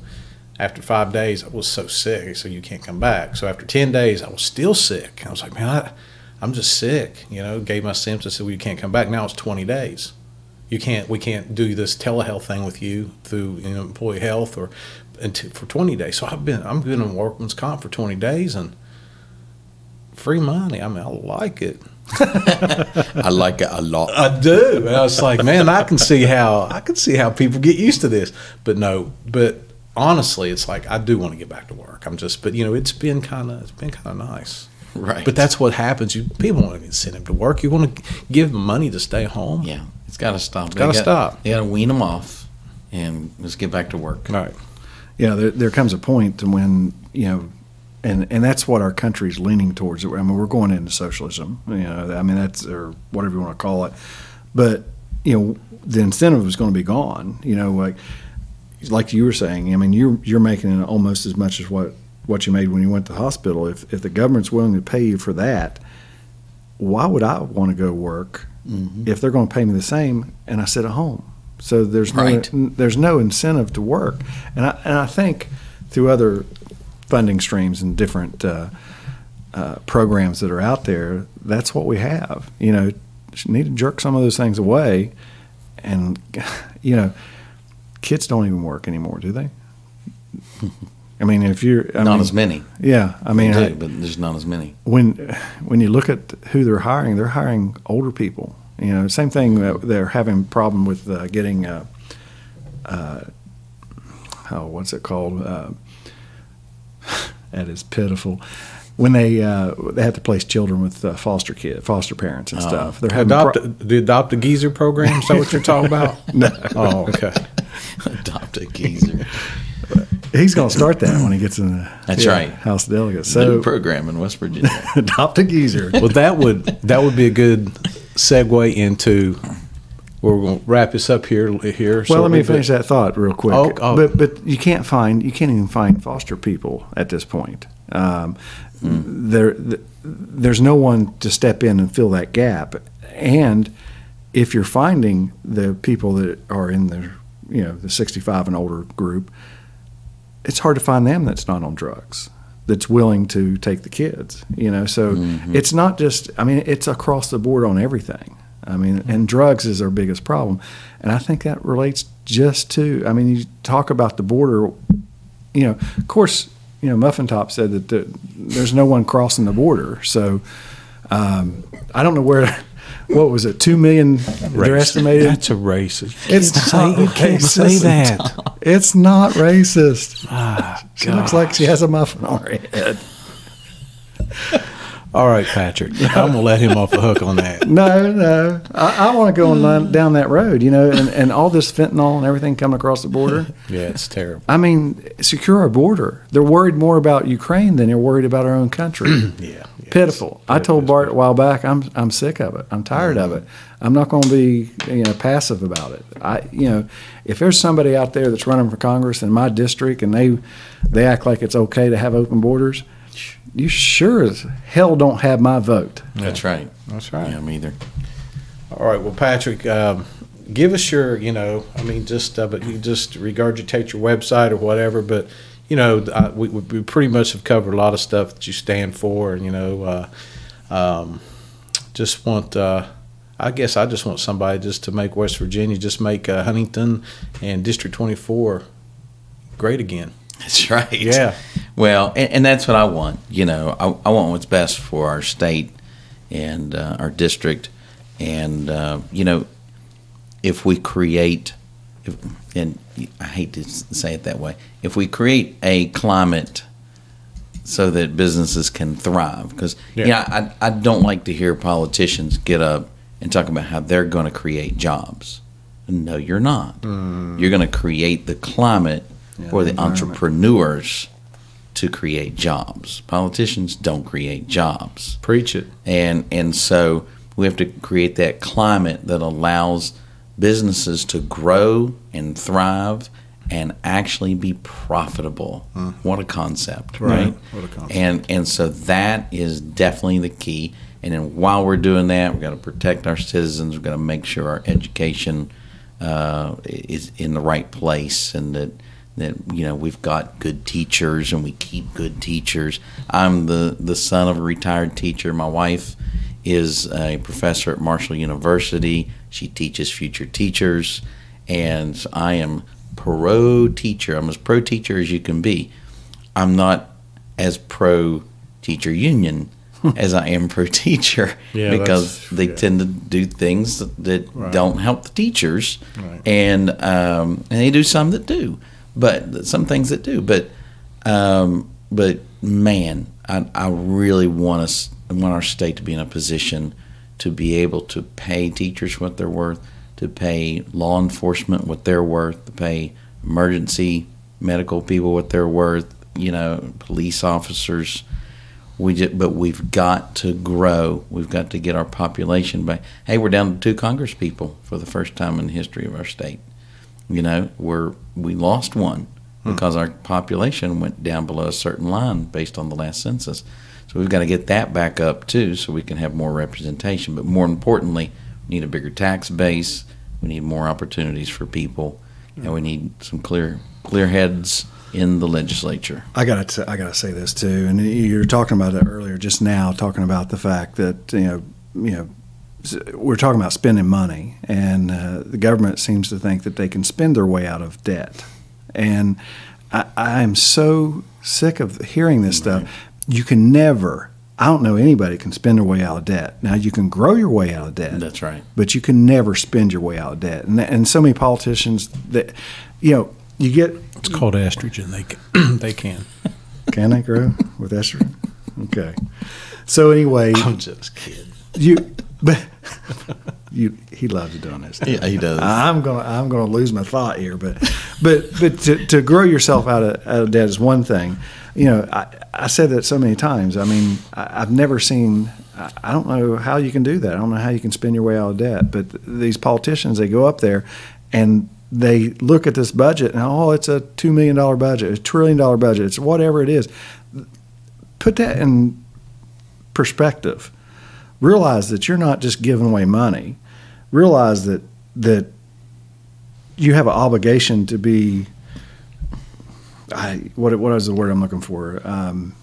[SPEAKER 1] After five days, I was so sick. So you can't come back. So after ten days, I was still sick. I was like, man, I, I'm just sick. You know, gave my symptoms. Said, well, you can't come back. Now it's 20 days. You can't. We can't do this telehealth thing with you through you know, employee health or until, for 20 days. So I've been. I'm been in workman's comp for 20 days and free money. I mean, I like it.
[SPEAKER 3] I like it a lot.
[SPEAKER 1] I do. And I was like, man, I can see how I can see how people get used to this. But no, but honestly, it's like I do want to get back to work. I'm just, but you know, it's been kind of it's been kind of nice.
[SPEAKER 3] Right.
[SPEAKER 1] But that's what happens. You people want to incentive to work. You want to give them money to stay home.
[SPEAKER 3] yeah, it's got to stop. It's
[SPEAKER 1] gotta stop.
[SPEAKER 3] You got to wean them off, and let's get back to work.
[SPEAKER 1] Right.
[SPEAKER 2] Yeah, there, there comes a point when you know, and and that's what our country's leaning towards. I mean, we're going into socialism. You know, I mean that's or whatever you want to call it, but you know, the incentive is going to be gone. You know, like like you were saying. I mean, you're you're making almost as much as what what you made when you went to the hospital. If if the government's willing to pay you for that, why would I want to go work mm-hmm. if they're going to pay me the same and I sit at home? So there's no
[SPEAKER 3] Right.
[SPEAKER 2] there's no incentive to work, and I and I think through other funding streams and different uh, uh, programs that are out there, that's what we have. You know, just need to jerk some of those things away, and you know, kids don't even work anymore, do they? I mean, if you're I
[SPEAKER 3] not
[SPEAKER 2] mean,
[SPEAKER 3] as many.
[SPEAKER 2] yeah, I mean,
[SPEAKER 3] They
[SPEAKER 2] I-
[SPEAKER 3] but there's not as many.
[SPEAKER 2] when when you look at who they're hiring, they're hiring older people. You know, same thing. They're having problem with uh, getting. Uh, uh, oh, what's it called? Uh, that is pitiful. When they uh, they have to place children with uh, foster kid, foster parents and stuff. They're having
[SPEAKER 1] Adopt
[SPEAKER 2] pro-
[SPEAKER 1] the adopt a geezer program. Is that what you're talking about?
[SPEAKER 2] no.
[SPEAKER 1] Oh, okay.
[SPEAKER 3] Adopt a geezer.
[SPEAKER 2] He's going to start that when he gets in the
[SPEAKER 3] That's right.
[SPEAKER 2] House of Delegates.
[SPEAKER 3] New
[SPEAKER 2] So
[SPEAKER 3] program in West Virginia.
[SPEAKER 2] adopt a geezer.
[SPEAKER 1] Well, that would that would be a good segue into. We're going to wrap this up here. Here.
[SPEAKER 2] Well,
[SPEAKER 1] shortly,
[SPEAKER 2] let me
[SPEAKER 1] but-
[SPEAKER 2] finish that thought real quick.
[SPEAKER 1] Oh, oh.
[SPEAKER 2] But but you can't find you can't even find foster people at this point. Um, There th- there's no one to step in and fill that gap. And if you're finding the people that are in the you know the 65 and older group, it's hard to find them that's not on drugs that's willing to take the kids you know so it's not just i mean it's across the board on everything i mean and drugs is our biggest problem and i think that relates just to i mean you talk about the border you know of course you know muffin top said that the, there's no one crossing the border so um, i don't know where what was it two million they're estimated
[SPEAKER 1] That's a racist.
[SPEAKER 2] it's
[SPEAKER 1] say,
[SPEAKER 2] not
[SPEAKER 1] you can't say
[SPEAKER 2] racist.
[SPEAKER 1] that.
[SPEAKER 2] It's not racist.
[SPEAKER 1] Ah,
[SPEAKER 2] She looks like she has a muffin on her head.
[SPEAKER 1] All right, Patrick. I'm gonna let him off the hook on that.
[SPEAKER 2] No, no. I, I want to go on line, down that road, you know, and, and all this fentanyl and everything coming across the border.
[SPEAKER 1] Yeah, it's terrible.
[SPEAKER 2] I mean, secure our border. They're worried more about Ukraine than they're worried about our own country.
[SPEAKER 1] Yeah, yeah,
[SPEAKER 2] Pitiful. I told Bart a while back, I'm I'm sick of it. I'm tired of it. I'm not going to be you know passive about it. I you know, if there's somebody out there that's running for Congress in my district and they they act like it's okay to have open borders, you sure as hell don't have my vote.
[SPEAKER 3] That's right.
[SPEAKER 1] That's right.
[SPEAKER 3] Yeah, me either.
[SPEAKER 1] All right. Well, Patrick, um, give us your, you know, I mean, just, uh, but you just regurgitate your website or whatever. But, you know, I, we, we pretty much have covered a lot of stuff that you stand for. And, you know, uh, um, just want, uh, I guess I just want somebody just to make West Virginia, just make uh, Huntington and District 24 great again.
[SPEAKER 3] That's right.
[SPEAKER 1] Yeah.
[SPEAKER 3] Well, and, and that's what I want. You know, I, I want what's best for our state and uh, our district. And, uh, you know, if we create, if, and I hate to say it that way, if we create a climate so that businesses can thrive, because,
[SPEAKER 1] Yeah.
[SPEAKER 3] yeah, I, I don't like to hear politicians get up and talk about how they're going to create jobs. No, you're not. You're going to create the climate
[SPEAKER 2] Yeah,
[SPEAKER 3] for the
[SPEAKER 2] environment.
[SPEAKER 3] entrepreneurs to create jobs. Politicians don't create jobs.
[SPEAKER 1] Preach it.
[SPEAKER 3] And and so we have to create that climate that allows businesses to grow and thrive and actually be profitable. What a concept, right?
[SPEAKER 1] What a concept.
[SPEAKER 3] And and so that is definitely the key. And then while we're doing that, we've got to protect our citizens. We've got to make sure our education uh, is in the right place, and that that you know we've got good teachers and we keep good teachers. I'm the the son of a retired teacher. My wife is a professor at Marshall University. She teaches future teachers, and I am pro teacher. I'm as pro teacher as you can be. I'm not as pro teacher union as I am pro teacher
[SPEAKER 1] Yeah,
[SPEAKER 3] because they
[SPEAKER 1] yeah.
[SPEAKER 3] tend to do things that, that
[SPEAKER 1] Right.
[SPEAKER 3] don't help the teachers,
[SPEAKER 1] Right.
[SPEAKER 3] and um, and they do some that do, but some things that do. But um, but man, I, I really want us want our state to be in a position to be able to pay teachers what they're worth, to pay law enforcement what they're worth, to pay emergency medical people what they're worth, you know, police officers. We just, but we've got to grow. We've got to get our population back. Hey, we're down to two Congress people for the first time in the history of our state. You know, we're we lost one hmm. because our population went down below a certain line based on the last census. So we've got to get that back up too, so we can have more representation. But more importantly, we need a bigger tax base. We need more opportunities for people, and we need some clear clear heads in the legislature.
[SPEAKER 2] I got to I got to say this too, and you were talking about it earlier, just now, talking about the fact that you know, you know, we're talking about spending money, and uh, the government seems to think that they can spend their way out of debt, and I, I am so sick of hearing this stuff. You can never. I don't know anybody can spend their way out of debt. Now you can grow your way out of debt
[SPEAKER 3] That's right.
[SPEAKER 2] but you can never spend your way out of debt. And, and so many politicians that, you know, you get
[SPEAKER 1] It's called estrogen. They can. they can.
[SPEAKER 2] can they grow with estrogen? Okay. So anyway,
[SPEAKER 1] I'm just kidding.
[SPEAKER 2] you, but you, he loves doing this.
[SPEAKER 3] Yeah, he does.
[SPEAKER 2] I'm gonna, I'm gonna lose my thought here, but, but, but to, to grow yourself out of, out of debt is one thing. You know, I, I said that so many times. I mean, I, I've never seen. I, I don't know how you can do that. I don't know how you can spend your way out of debt. But th- these politicians, they go up there, and they look at this budget, and oh, it's a two million dollar budget, a trillion dollar budget, it's whatever it is. Put that in perspective. Realize that you're not just giving away money. Realize that that you have an obligation to be. I what what is the word I'm looking for? Um,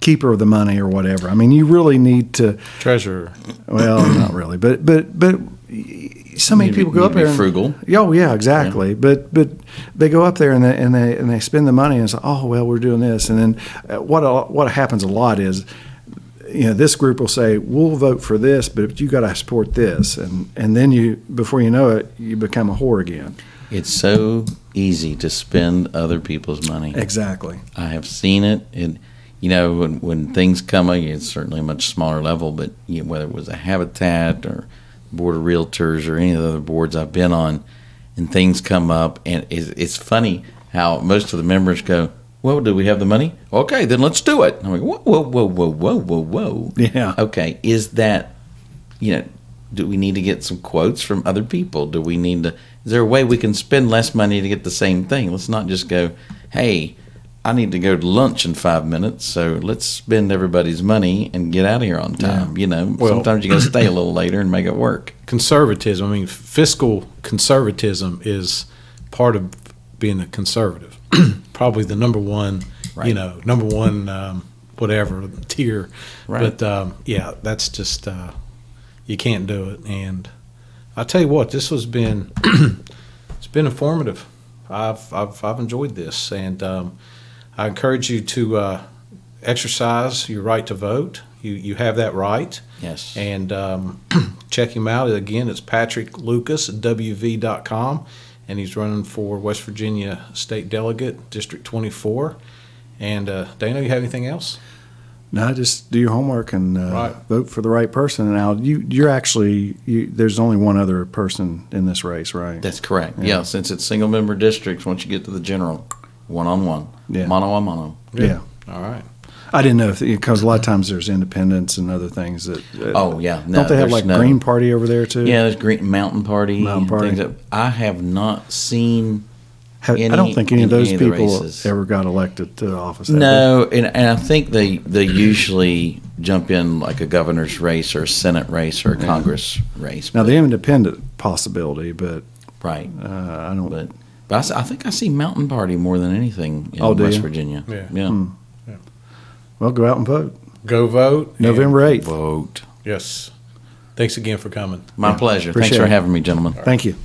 [SPEAKER 2] keeper of the money or whatever. I mean, you really need to.
[SPEAKER 1] treasure.
[SPEAKER 2] Well, not really, but but but so many
[SPEAKER 3] Need to be-
[SPEAKER 2] people go up there. and-
[SPEAKER 3] frugal.
[SPEAKER 2] Oh yeah, exactly. But but they go up there and they and they and they spend the money and it's like, oh well, we're doing this, and then uh, what what happens a lot is. You know, this group will say we'll vote for this, but you got to support this, and and then you before you know it, you become a whore again.
[SPEAKER 3] It's so easy to spend other people's money.
[SPEAKER 2] Exactly.
[SPEAKER 3] I have seen it. And you know, when, when things come, up, it's certainly a much smaller level, but you know, whether it was a Habitat or Board of Realtors or any of the other boards I've been on, and things come up, and it's, it's funny how most of the members go, "Well, do we have the money? Okay, then let's do it." I'm like, "Whoa, whoa, whoa, whoa, whoa, whoa, whoa."
[SPEAKER 2] Yeah.
[SPEAKER 3] Okay, is that, you know, do we need to get some quotes from other people? Do we need to? Is there a way we can spend less money to get the same thing? Let's not just go, "Hey, I need to go to lunch in five minutes, so let's spend everybody's money and get out of here on time." You know,
[SPEAKER 1] Well-
[SPEAKER 3] sometimes you got to stay a little later and make it work.
[SPEAKER 1] conservatism. I mean, fiscal conservatism is part of being a conservative. Probably the number one, you know, number one, um, whatever tier.
[SPEAKER 3] Right.
[SPEAKER 1] But um, yeah, that's just uh, you can't do it. And I tell you what, this has been it's been informative. I've I've I've enjoyed this, and um, I encourage you to uh, exercise your right to vote. You you have that right.
[SPEAKER 3] Yes.
[SPEAKER 1] And um, check him out. Again, it's Patrick Lucas, WV.com, and he's running for West Virginia State Delegate, District 24. And uh, Dana, you have anything else?
[SPEAKER 2] No, just do your homework and uh,
[SPEAKER 1] Right.
[SPEAKER 2] vote for the right person. Now, you you're actually you, there's only one other person in this race, right?
[SPEAKER 3] That's correct. Yeah. since it's single member districts, once you get to the general, one on one,
[SPEAKER 2] Yeah.
[SPEAKER 3] mono on mono.
[SPEAKER 2] yeah.
[SPEAKER 1] All right.
[SPEAKER 2] I didn't know because a lot of times there's independents and other things that. uh,
[SPEAKER 3] Oh yeah, no,
[SPEAKER 2] don't they have like
[SPEAKER 3] no-
[SPEAKER 2] Green Party over there too?
[SPEAKER 3] Yeah, there's Green Mountain Party.
[SPEAKER 2] Mountain Party.
[SPEAKER 3] that- I have not seen.
[SPEAKER 2] Ha- I don't think any of those
[SPEAKER 3] any
[SPEAKER 2] people
[SPEAKER 3] races.
[SPEAKER 2] ever got elected to office.
[SPEAKER 3] No, and, and I think they they usually jump in like a governor's race or a senate race or a Congress race.
[SPEAKER 2] Now
[SPEAKER 3] but-
[SPEAKER 2] the independent possibility, but
[SPEAKER 3] right,
[SPEAKER 2] uh, I don't.
[SPEAKER 3] but but I think I see Mountain Party more than anything in
[SPEAKER 2] Oh,
[SPEAKER 3] West
[SPEAKER 2] you?
[SPEAKER 3] Virginia.
[SPEAKER 1] Yeah.
[SPEAKER 3] yeah.
[SPEAKER 2] Hmm. Well, go out and vote.
[SPEAKER 1] Go vote. and-
[SPEAKER 2] November eighth.
[SPEAKER 3] Vote.
[SPEAKER 1] Yes. Thanks again for coming.
[SPEAKER 3] My pleasure. Thanks for
[SPEAKER 2] it.
[SPEAKER 3] having me, gentlemen.
[SPEAKER 2] Thank you.